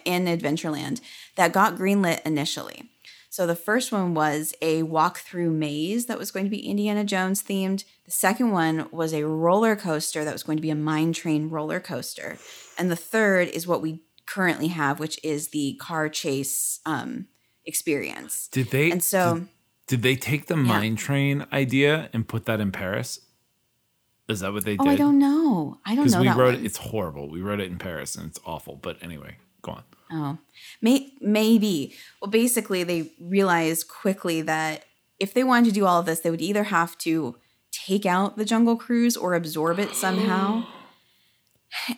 S3: in Adventureland that got greenlit initially. So the first one was a walk-through maze that was going to be Indiana Jones themed. The second one was a roller coaster that was going to be a mine train roller coaster. And the third is what we currently have, which is the car chase um, experience.
S4: Did they
S3: And so
S4: did, did they take the mine train idea and put that in Paris? Is that what they
S3: Oh,
S4: did?
S3: I don't know. I don't know
S4: we
S3: that
S4: rode
S3: one.
S4: it. It's horrible. We rode it in Paris and it's awful. But anyway, go on.
S3: Oh, May- maybe. Well, basically, they realized quickly that if they wanted to do all of this, they would either have to take out the Jungle Cruise or absorb it somehow.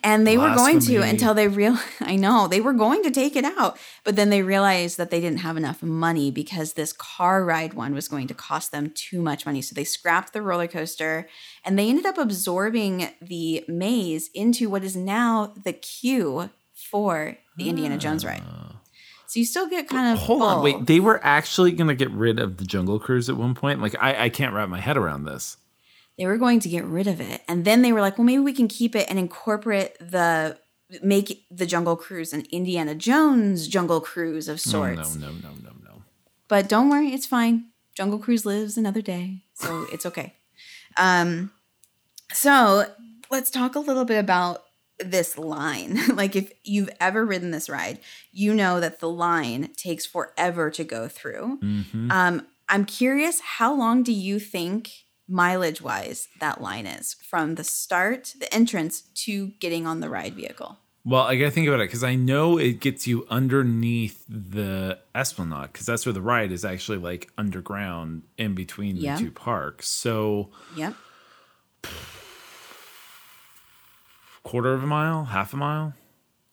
S3: And they were going to until they real I know they were going to take it out, but then they realized that they didn't have enough money because this car ride one was going to cost them too much money. So they scrapped the roller coaster and they ended up absorbing the maze into what is now the queue for the Indiana Jones ride. Ah. So you still get kind of
S4: Hold on, wait. They were actually going to get rid of the Jungle Cruise at one point. Like I, I can't wrap my head around this.
S3: They were going to get rid of it. And then they were like well maybe we can keep it and incorporate the make the jungle cruise an indiana jones jungle cruise of sorts
S4: no, no, no, no, no.
S3: but don't worry it's fine. Jungle cruise lives another day so it's okay. Um so let's talk a little bit about this line. Like if you've ever ridden this ride you know that the line takes forever to go through.
S4: Mhm.
S3: um, I'm curious, how long do you think mileage wise that line is from the start, the entrance to getting on the ride vehicle?
S4: Well, I got to think about it because I know it gets you underneath the Esplanade because that's where the ride is actually like underground in between
S3: Yeah.
S4: the two parks. So
S3: Yep.
S4: quarter of a mile, half a mile.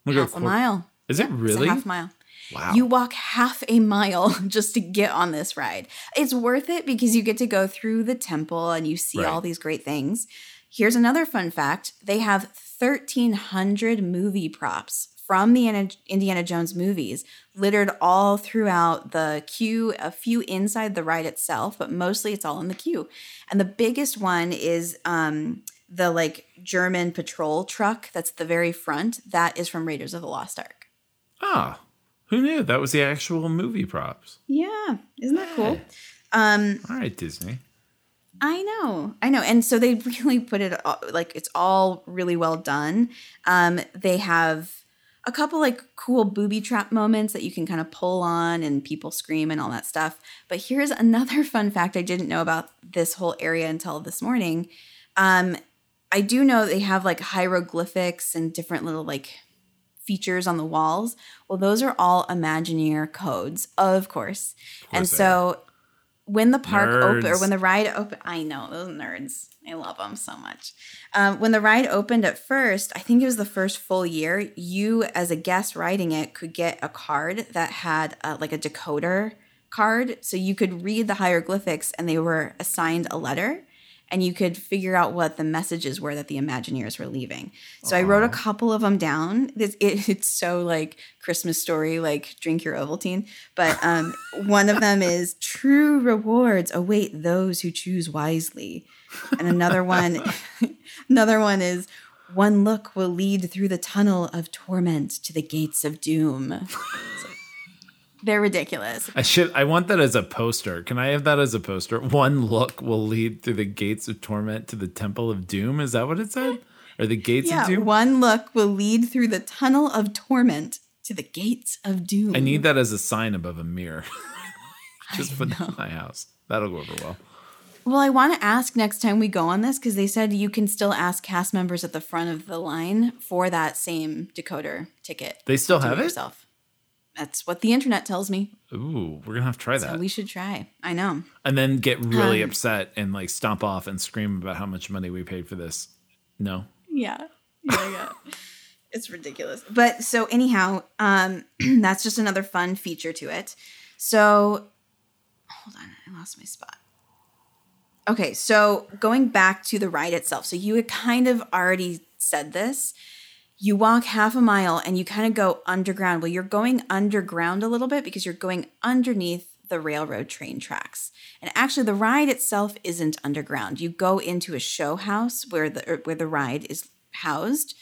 S4: We'll
S3: half a
S4: quar-
S3: mile.
S4: Is it
S3: Yep, it's a
S4: really?
S3: half mile.
S4: Wow.
S3: You walk half a mile just to get on this ride. It's worth it because you get to go through the temple and you see
S4: Right.
S3: all these great things. Here's another fun fact they have 1,300 movie props from the Indiana- Jones movies littered all throughout the queue, a few inside the ride itself, but mostly it's all in the queue. And the biggest one is um, the like German patrol truck that's at the very front. That is from Raiders of the Lost Ark.
S4: ah, who knew that was the actual movie props?
S3: Yeah, isn't that cool? Um,
S4: All right, Disney.
S3: I know, I know, and so they really put it all- like it's all really well done. Um, they have a couple like cool booby trap moments that you can kind of pull on and people scream and all that stuff. But here's another fun fact I didn't know about this whole area until this morning. Um, I do know they have like hieroglyphics and different little like features on the walls. Well, those are all Imagineer codes, of course. and
S4: they
S3: so when the park opened or when the ride opened, I know those nerds. I love them so much. Um, when the ride opened at first, I think it was the first full year, you as a guest riding it could get a card that had uh, like a decoder card. So you could read the hieroglyphics and they were assigned a letter and you could figure out what the messages were that the Imagineers were leaving. So I wrote a couple of them down. It's, it, it's so like Christmas story, like drink your Ovaltine. But um, one of them is true rewards await those who choose wisely, and another one, another one is One look will lead through the tunnel of torment to the gates of doom. They're ridiculous.
S4: I should. I want that as a poster. Can I have that as a poster? One look will lead through the gates of torment to the temple of doom. Is that what it said? Or the gates
S3: Yeah,
S4: of doom?
S3: one look will lead through the tunnel of torment to the gates of doom.
S4: I need that as a sign above a mirror. Just put that in my house. That'll go over well.
S3: Well, I want to ask next time we go on this because they said you can still ask cast members at the front of the line for that same decoder ticket.
S4: They still have it.
S3: yourself. That's what the internet tells me.
S4: Ooh, we're gonna have to try
S3: So
S4: that,
S3: we should try. I know.
S4: and then get really
S3: Um,
S4: upset and like stomp off and scream about how much money we paid for this. No,
S3: Yeah. Yeah, yeah. it's ridiculous. But so anyhow, um that's just another fun feature to it. So hold on, I lost my spot. Okay, so going back to the ride itself. So you had kind of already said this. You walk half a mile and you kind of go underground. Well, you're going underground a little bit because you're going underneath the railroad train tracks. And actually the ride itself isn't underground. You go into a show house where the where the ride is housed.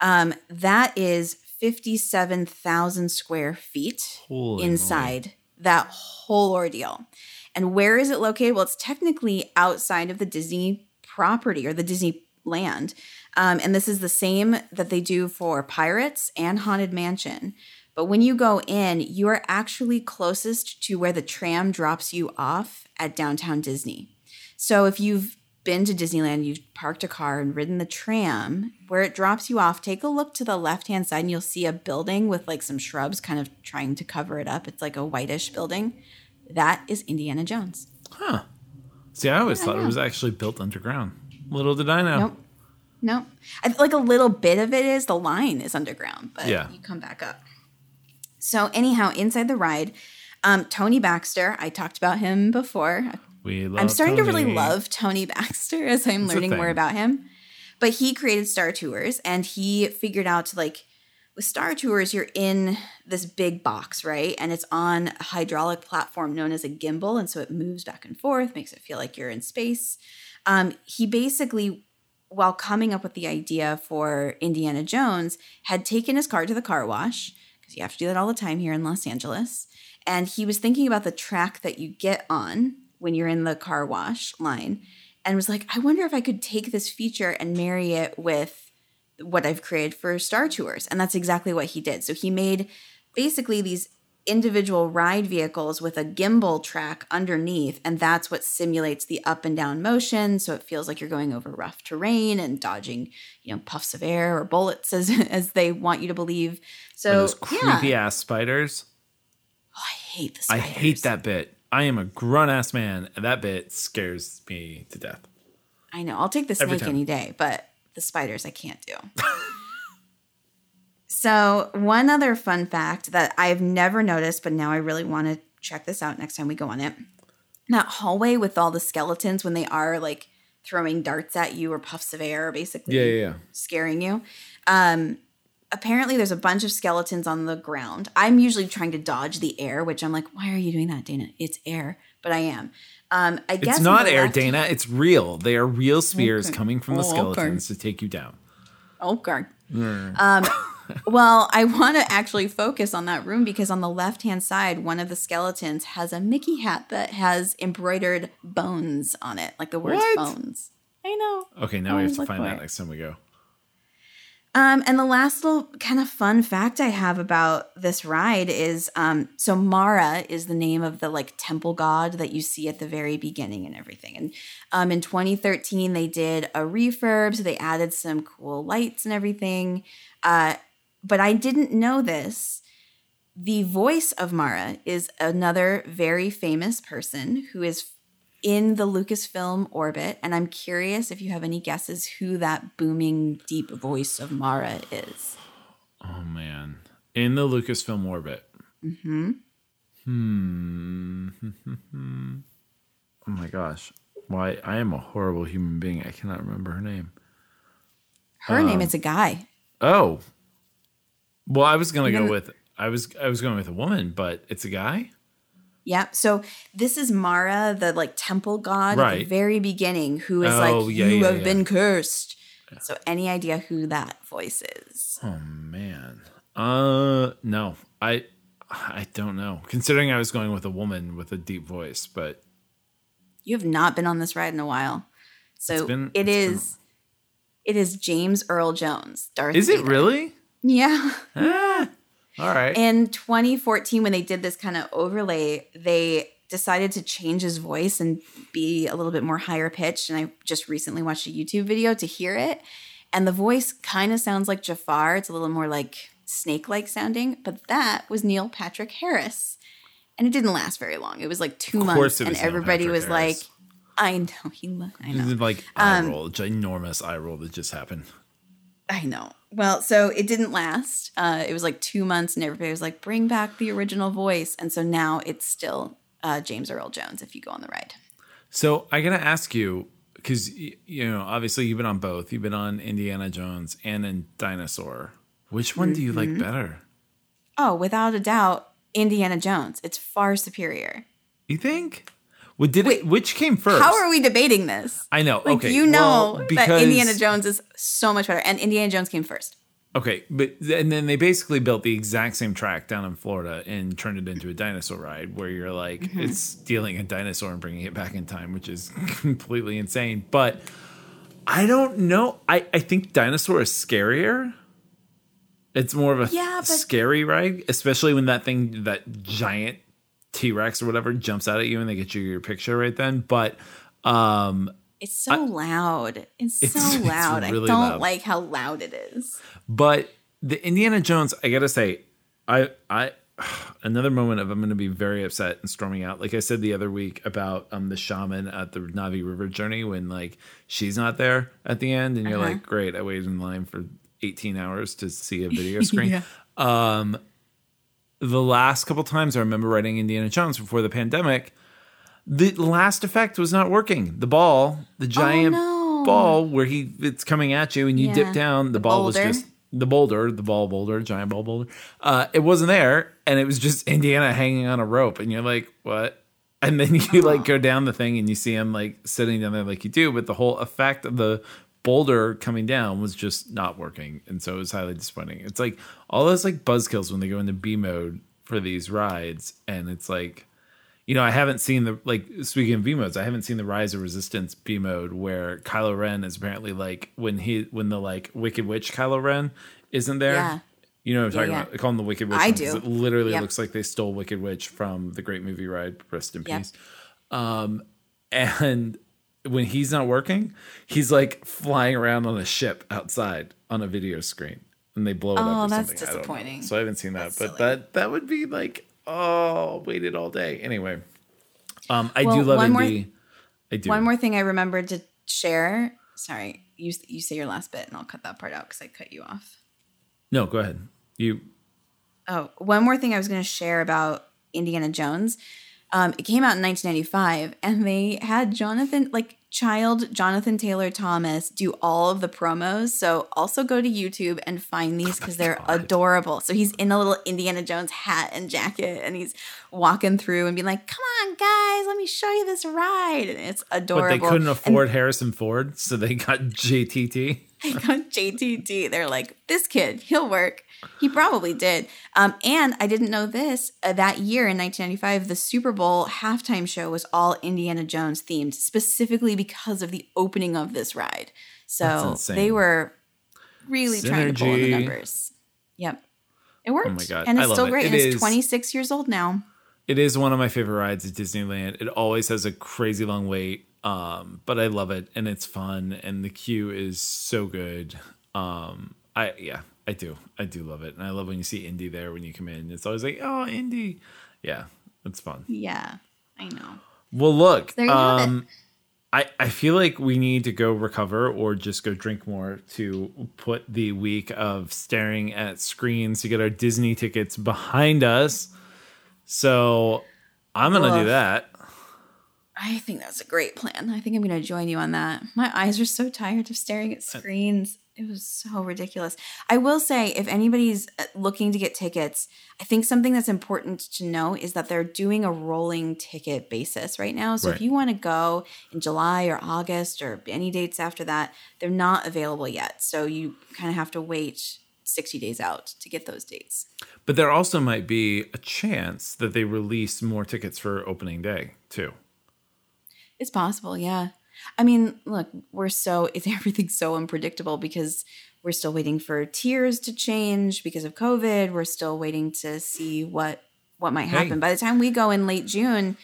S3: Um, that is 57,000 square feet
S4: Holy
S3: inside that whole ordeal. And where is it located? Well, it's technically outside of the Disney property or the Disney land. Um, and this is the same that they do for Pirates and Haunted Mansion. But when you go in, you are actually closest to where the tram drops you off at downtown Disney. So if you've been to Disneyland, you've parked a car and ridden the tram, where it drops you off, take a look to the left hand side and you'll see a building with like some shrubs kind of trying to cover it up. It's like a whitish building. That is Indiana Jones. Huh.
S4: See, I always thought it was actually built underground. Little did I know.
S3: Nope. Nope. I, feel like a little bit of it is the line is underground, but
S4: Yeah.
S3: you come back up. So anyhow, inside the ride, um, Tony Baxter, I talked about him before.
S4: We love
S3: I'm starting to really love Tony Baxter as I'm
S4: It's
S3: learning more about him. But he created Star Tours and he figured out to like with Star Tours, you're in this big box, right? And it's on a hydraulic platform known as a gimbal. And so it moves back and forth, makes it feel like you're in space. Um, he basically, while coming up with the idea for Indiana Jones, had taken his car to the car wash, because you have to do that all the time here in Los Angeles. And he was thinking about the track that you get on when you're in the car wash line and was like, I wonder if I could take this feature and marry it with what I've created for Star Tours. And that's exactly what he did. So he made basically these individual ride vehicles with a gimbal track underneath and that's what simulates the up and down motion so it feels like you're going over rough terrain and dodging you know puffs of air or bullets as, as they want you to believe so
S4: those
S3: yeah
S4: creepy ass spiders.
S3: Oh, i hate the
S4: I hate that bit. I am a grown ass man, and that bit scares me to death.
S3: I know. I'll take the snake any day, but the spiders I can't do. so, one other fun fact that I've never noticed, but now I really want to check this out next time we go on it. That hallway with all the skeletons when they are like throwing darts at you or puffs of air, basically
S4: Yeah, yeah, yeah.
S3: scaring you. Um, apparently, there's a bunch of skeletons on the ground. I'm usually trying to dodge the air, which I'm like, why are you doing that, Dana? It's air, but I am. Um, I guess
S4: It's not air,
S3: left-
S4: Dana. It's real. They are real spears
S3: Okay.
S4: coming from the
S3: Oh, okay.
S4: skeletons to take you down.
S3: Okay. Um, well, I want to actually focus on that room because on the left hand side, one of the skeletons has a Mickey hat that has embroidered bones on it, like the words
S4: What?
S3: bones. I know.
S4: Okay, now we have to find
S3: for
S4: that
S3: it.
S4: next time we go.
S3: Um, and the last little kind of fun fact I have about this ride is um, so Mara is the name of the like temple god that you see at the very beginning and everything. And um, in 2013, they did a refurb, so they added some cool lights and everything. Uh, but I didn't know this. The voice of Mara is another very famous person who is in the Lucasfilm orbit, and I'm curious if you have any guesses who that booming, deep voice of Mara is.
S4: Oh man, in the Lucasfilm orbit.
S3: hmm
S4: Hmm. oh my gosh. Why? I am a horrible human being. I cannot remember her name.
S3: Her name
S4: Um,
S3: is a guy.
S4: Oh. Well, I was gonna go with I was I was going with a woman, but it's a guy.
S3: Yeah. So this is Mara, the like temple god at the very beginning, who is
S4: Oh,
S3: like,
S4: yeah,
S3: "You
S4: yeah,
S3: have
S4: yeah.
S3: been cursed." So, any idea who that voice is?
S4: Oh man. Uh no. I I don't know. Considering I was going with a woman with a deep voice, but
S3: You have not been on this ride in a while. So,
S4: It's been-
S3: it
S4: been-
S3: is. It is James Earl Jones. Darth
S4: is it
S3: Vader.
S4: really?
S3: Yeah.
S4: Ah, all right.
S3: In 2014, when they did this kind of overlay, they decided to change his voice and be a little bit more higher pitched. And I just recently watched a YouTube video to hear it. And the voice kind of sounds like Jafar. It's a little more like snake like sounding, but that was Neil Patrick Harris. And it didn't last very long. It was like two months. And everybody was
S4: Harris.
S3: like, I know. He, I know.
S4: like eye
S3: Um,
S4: roll, ginormous eye roll that just happened.
S3: I know. Well, so it didn't last. Uh, it was like two months, and everybody was like, "Bring back the original voice." And so now it's still uh, James Earl Jones if you go on the ride.
S4: So I gotta ask you because you know obviously you've been on both. You've been on Indiana Jones and in Dinosaur. Which one do you like
S3: Mm-hmm.
S4: better?
S3: Oh, without a doubt, Indiana Jones. It's far superior.
S4: You think? What did it? Which came first?
S3: How are we debating this?
S4: I know.
S3: Like
S4: okay,
S3: you know
S4: well,
S3: that Indiana Jones is so much better, and Indiana Jones came first.
S4: Okay, but and then they basically built the exact same track down in Florida and turned it into a dinosaur ride where you're like
S3: Mm-hmm.
S4: it's stealing a dinosaur and bringing it back in time, which is completely insane. But I don't know. I I think dinosaur is scarier. It's more of a
S3: Yeah, but-
S4: scary ride, especially when that thing, that giant T Rex or whatever, jumps out at you and they get you your picture right then. But um,
S3: It's so loud. It's,
S4: It's-
S3: so
S4: it's
S3: loud.
S4: really
S3: I don't
S4: loud.
S3: like how loud it is.
S4: But the Indiana Jones, I gotta say, I I another moment of I'm gonna be very upset and storming out. Like I said the other week about um the shaman at the Na'vi River journey when like she's not there at the end, and you're
S3: Uh-huh.
S4: like, great, I waited in line for 18 hours to see a video screen.
S3: Yeah.
S4: Um, the last couple times I remember riding Indiana Jones before the pandemic, the last effect was not working. The ball, the giant
S3: Oh, no.
S4: ball where he it's coming at you and you
S3: Yeah.
S4: dip down, the, ball
S3: boulder.
S4: was just the boulder, the ball boulder, giant ball boulder. Uh, it wasn't there, and it was just Indiana hanging on a rope, and you're like, what? And then you like go down the thing and you see him like sitting down there like you do, but the whole effect of the boulder coming down was just not working, and so it was highly disappointing. It's like all those like buzzkills when they go into B mode for these rides, and it's like you know, I haven't seen the like speaking of B modes, I haven't seen the Rise of Resistance B mode where Kylo Ren is apparently like when he when the like Wicked Witch Kylo Ren isn't there.
S3: Yeah.
S4: You know what I'm talking
S3: yeah.
S4: about? They call him the Wicked Witch.
S3: I do.
S4: It literally
S3: Yep.
S4: looks like they stole Wicked Witch from the great movie ride. Rest in
S3: Yep.
S4: peace. Um, and when he's not working, he's like flying around on a ship outside on a video screen, and they blow it
S3: Oh,
S4: up. Oh,
S3: that's
S4: something. I
S3: disappointing.
S4: So I haven't seen that,
S3: That's
S4: but
S3: silly.
S4: that that would be like oh, waited all day. Anyway, um, I
S3: Well,
S4: do love
S3: one
S4: Indy. I do.
S3: One more thing I remembered to share. Sorry, you you say your last bit, and I'll cut that part out because I cut you off.
S4: No, go ahead. You
S3: Oh, one more thing I was going to share about Indiana Jones. Um, it came out in 1995, and they had Jonathan, like child Jonathan Taylor Thomas, do all of the promos. So also go to YouTube and find these because they're
S4: God.
S3: adorable. So he's in a little Indiana Jones hat and jacket, and he's walking through and being like, "Come on, guys, let me show you this ride." And it's adorable.
S4: but they couldn't
S3: And
S4: afford Harrison Ford, so they got JTT.
S3: they got JTT. They're like, this kid, he'll work. He probably did. Um, and I didn't know this. Uh, that year in 1995, the Super Bowl halftime show was all Indiana Jones themed, specifically because of the opening of this ride. So they were really trying to pull in the numbers. Yep. It worked.
S4: Oh my God.
S3: And it's still
S4: it.
S3: great.
S4: It
S3: and it's
S4: is-
S3: 26 years old now.
S4: It is one of my favorite rides at Disneyland. It always has a crazy long wait, um, but I love it and it's fun and the queue is so good. Um, I yeah, I do, I do love it, and I love when you see Indy there when you come in. It's always like, oh, Indy, yeah, it's fun.
S3: Yeah, I know.
S4: Well, look,
S3: There you have it.
S4: um, I I feel like we need to go recover or just go drink more to put the week of staring at screens to get our Disney tickets behind us. So I'm gonna do that.
S3: I think that's a great plan. I think I'm going to join you on that. My eyes are so tired of staring at screens. It was so ridiculous. I will say, if anybody's uh, looking to get tickets, I think something that's important to know is that they're doing a rolling ticket basis right now. So
S4: Right.
S3: if you want to go in July or August or any dates after that, they're not available yet. So you kind of have to wait 60 days out to get those dates.
S4: But there also might be a chance that they release more tickets for opening day too.
S3: It's possible, yeah. I mean, look, we're so it's everything's so unpredictable because we're still waiting for tiers to change because of COVID. We're still waiting to see what what might happen.
S4: Hey.
S3: By the time we go in late June,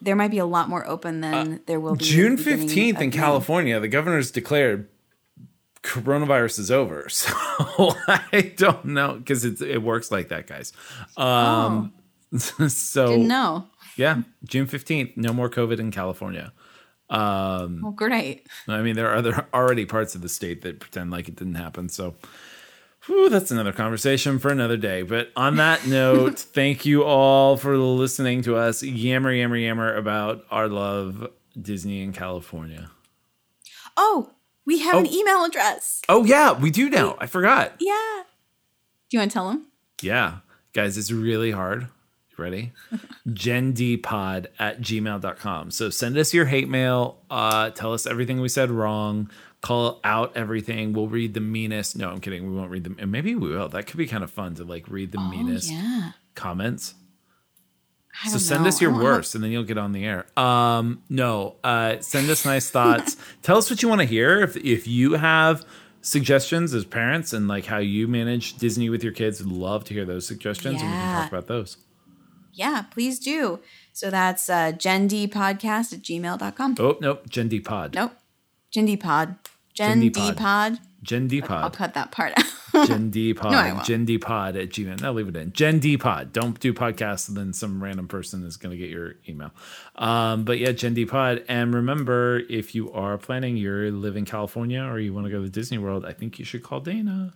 S3: there might be a lot more open than there will be
S4: Uh, June fifteenth in
S3: May.
S4: California, the governor's declared coronavirus is over. So I don't know because it it works like that, guys. Um, so
S3: Oh, Didn't know.
S4: yeah, June fifteenth, no more COVID in California.
S3: Um, well, great.
S4: I mean, there are other already parts of the state that pretend like it didn't happen. So, whew, that's another conversation for another day. But on that note, thank you all for listening to us yammer, yammer, yammer about our love Disney in California.
S3: Oh, we have an
S4: Oh.
S3: email address.
S4: Oh yeah, we do now. I forgot.
S3: Yeah. Do you want to tell them?
S4: Yeah, guys, it's really hard. Ready? gendpod at gmail.com. So send us your hate mail. Uh, tell us everything we said wrong. Call out everything. We'll read the meanest. No, I'm kidding. We won't read them. And maybe we will. That could be kind of fun to like read the meanest
S3: Oh, yeah.
S4: comments. So send
S3: know.
S4: us your worst and then you'll get on the air. Um, no, uh, send us nice thoughts. Tell us what you want to hear. If, if you have suggestions as parents and like how you manage Disney with your kids, love to hear those suggestions and we can talk about those.
S3: Yeah, please do. So that's uh, gendpodcast at gmail.com.
S4: Oh, nope. Gen D Pod.
S3: Nope. Gendpod.
S4: Gen D
S3: Gendpod.
S4: Pod. Gen D
S3: I'll cut that part out.
S4: Gen D
S3: No, I won't.
S4: Gen at Gmail. No, leave it in. Gen D Pod. Don't do podcasts and then some random person is going to get your email. Um, but yeah, Gen D Pod. And remember, if you are planning you live in California or you want to go to Disney World, I think you should call Dana.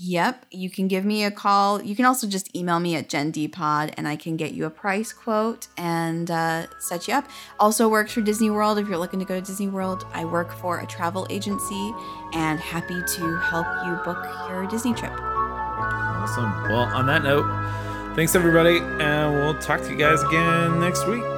S3: Yep. You can give me a call. You can also just email me at gendpod and I can get you a price quote and uh, set you up. Also works for Disney World if you're looking to go to Disney World. I work for a travel agency and happy to help you book your Disney trip.
S4: Awesome. Well, on that note, thanks everybody. And we'll talk to you guys again next week.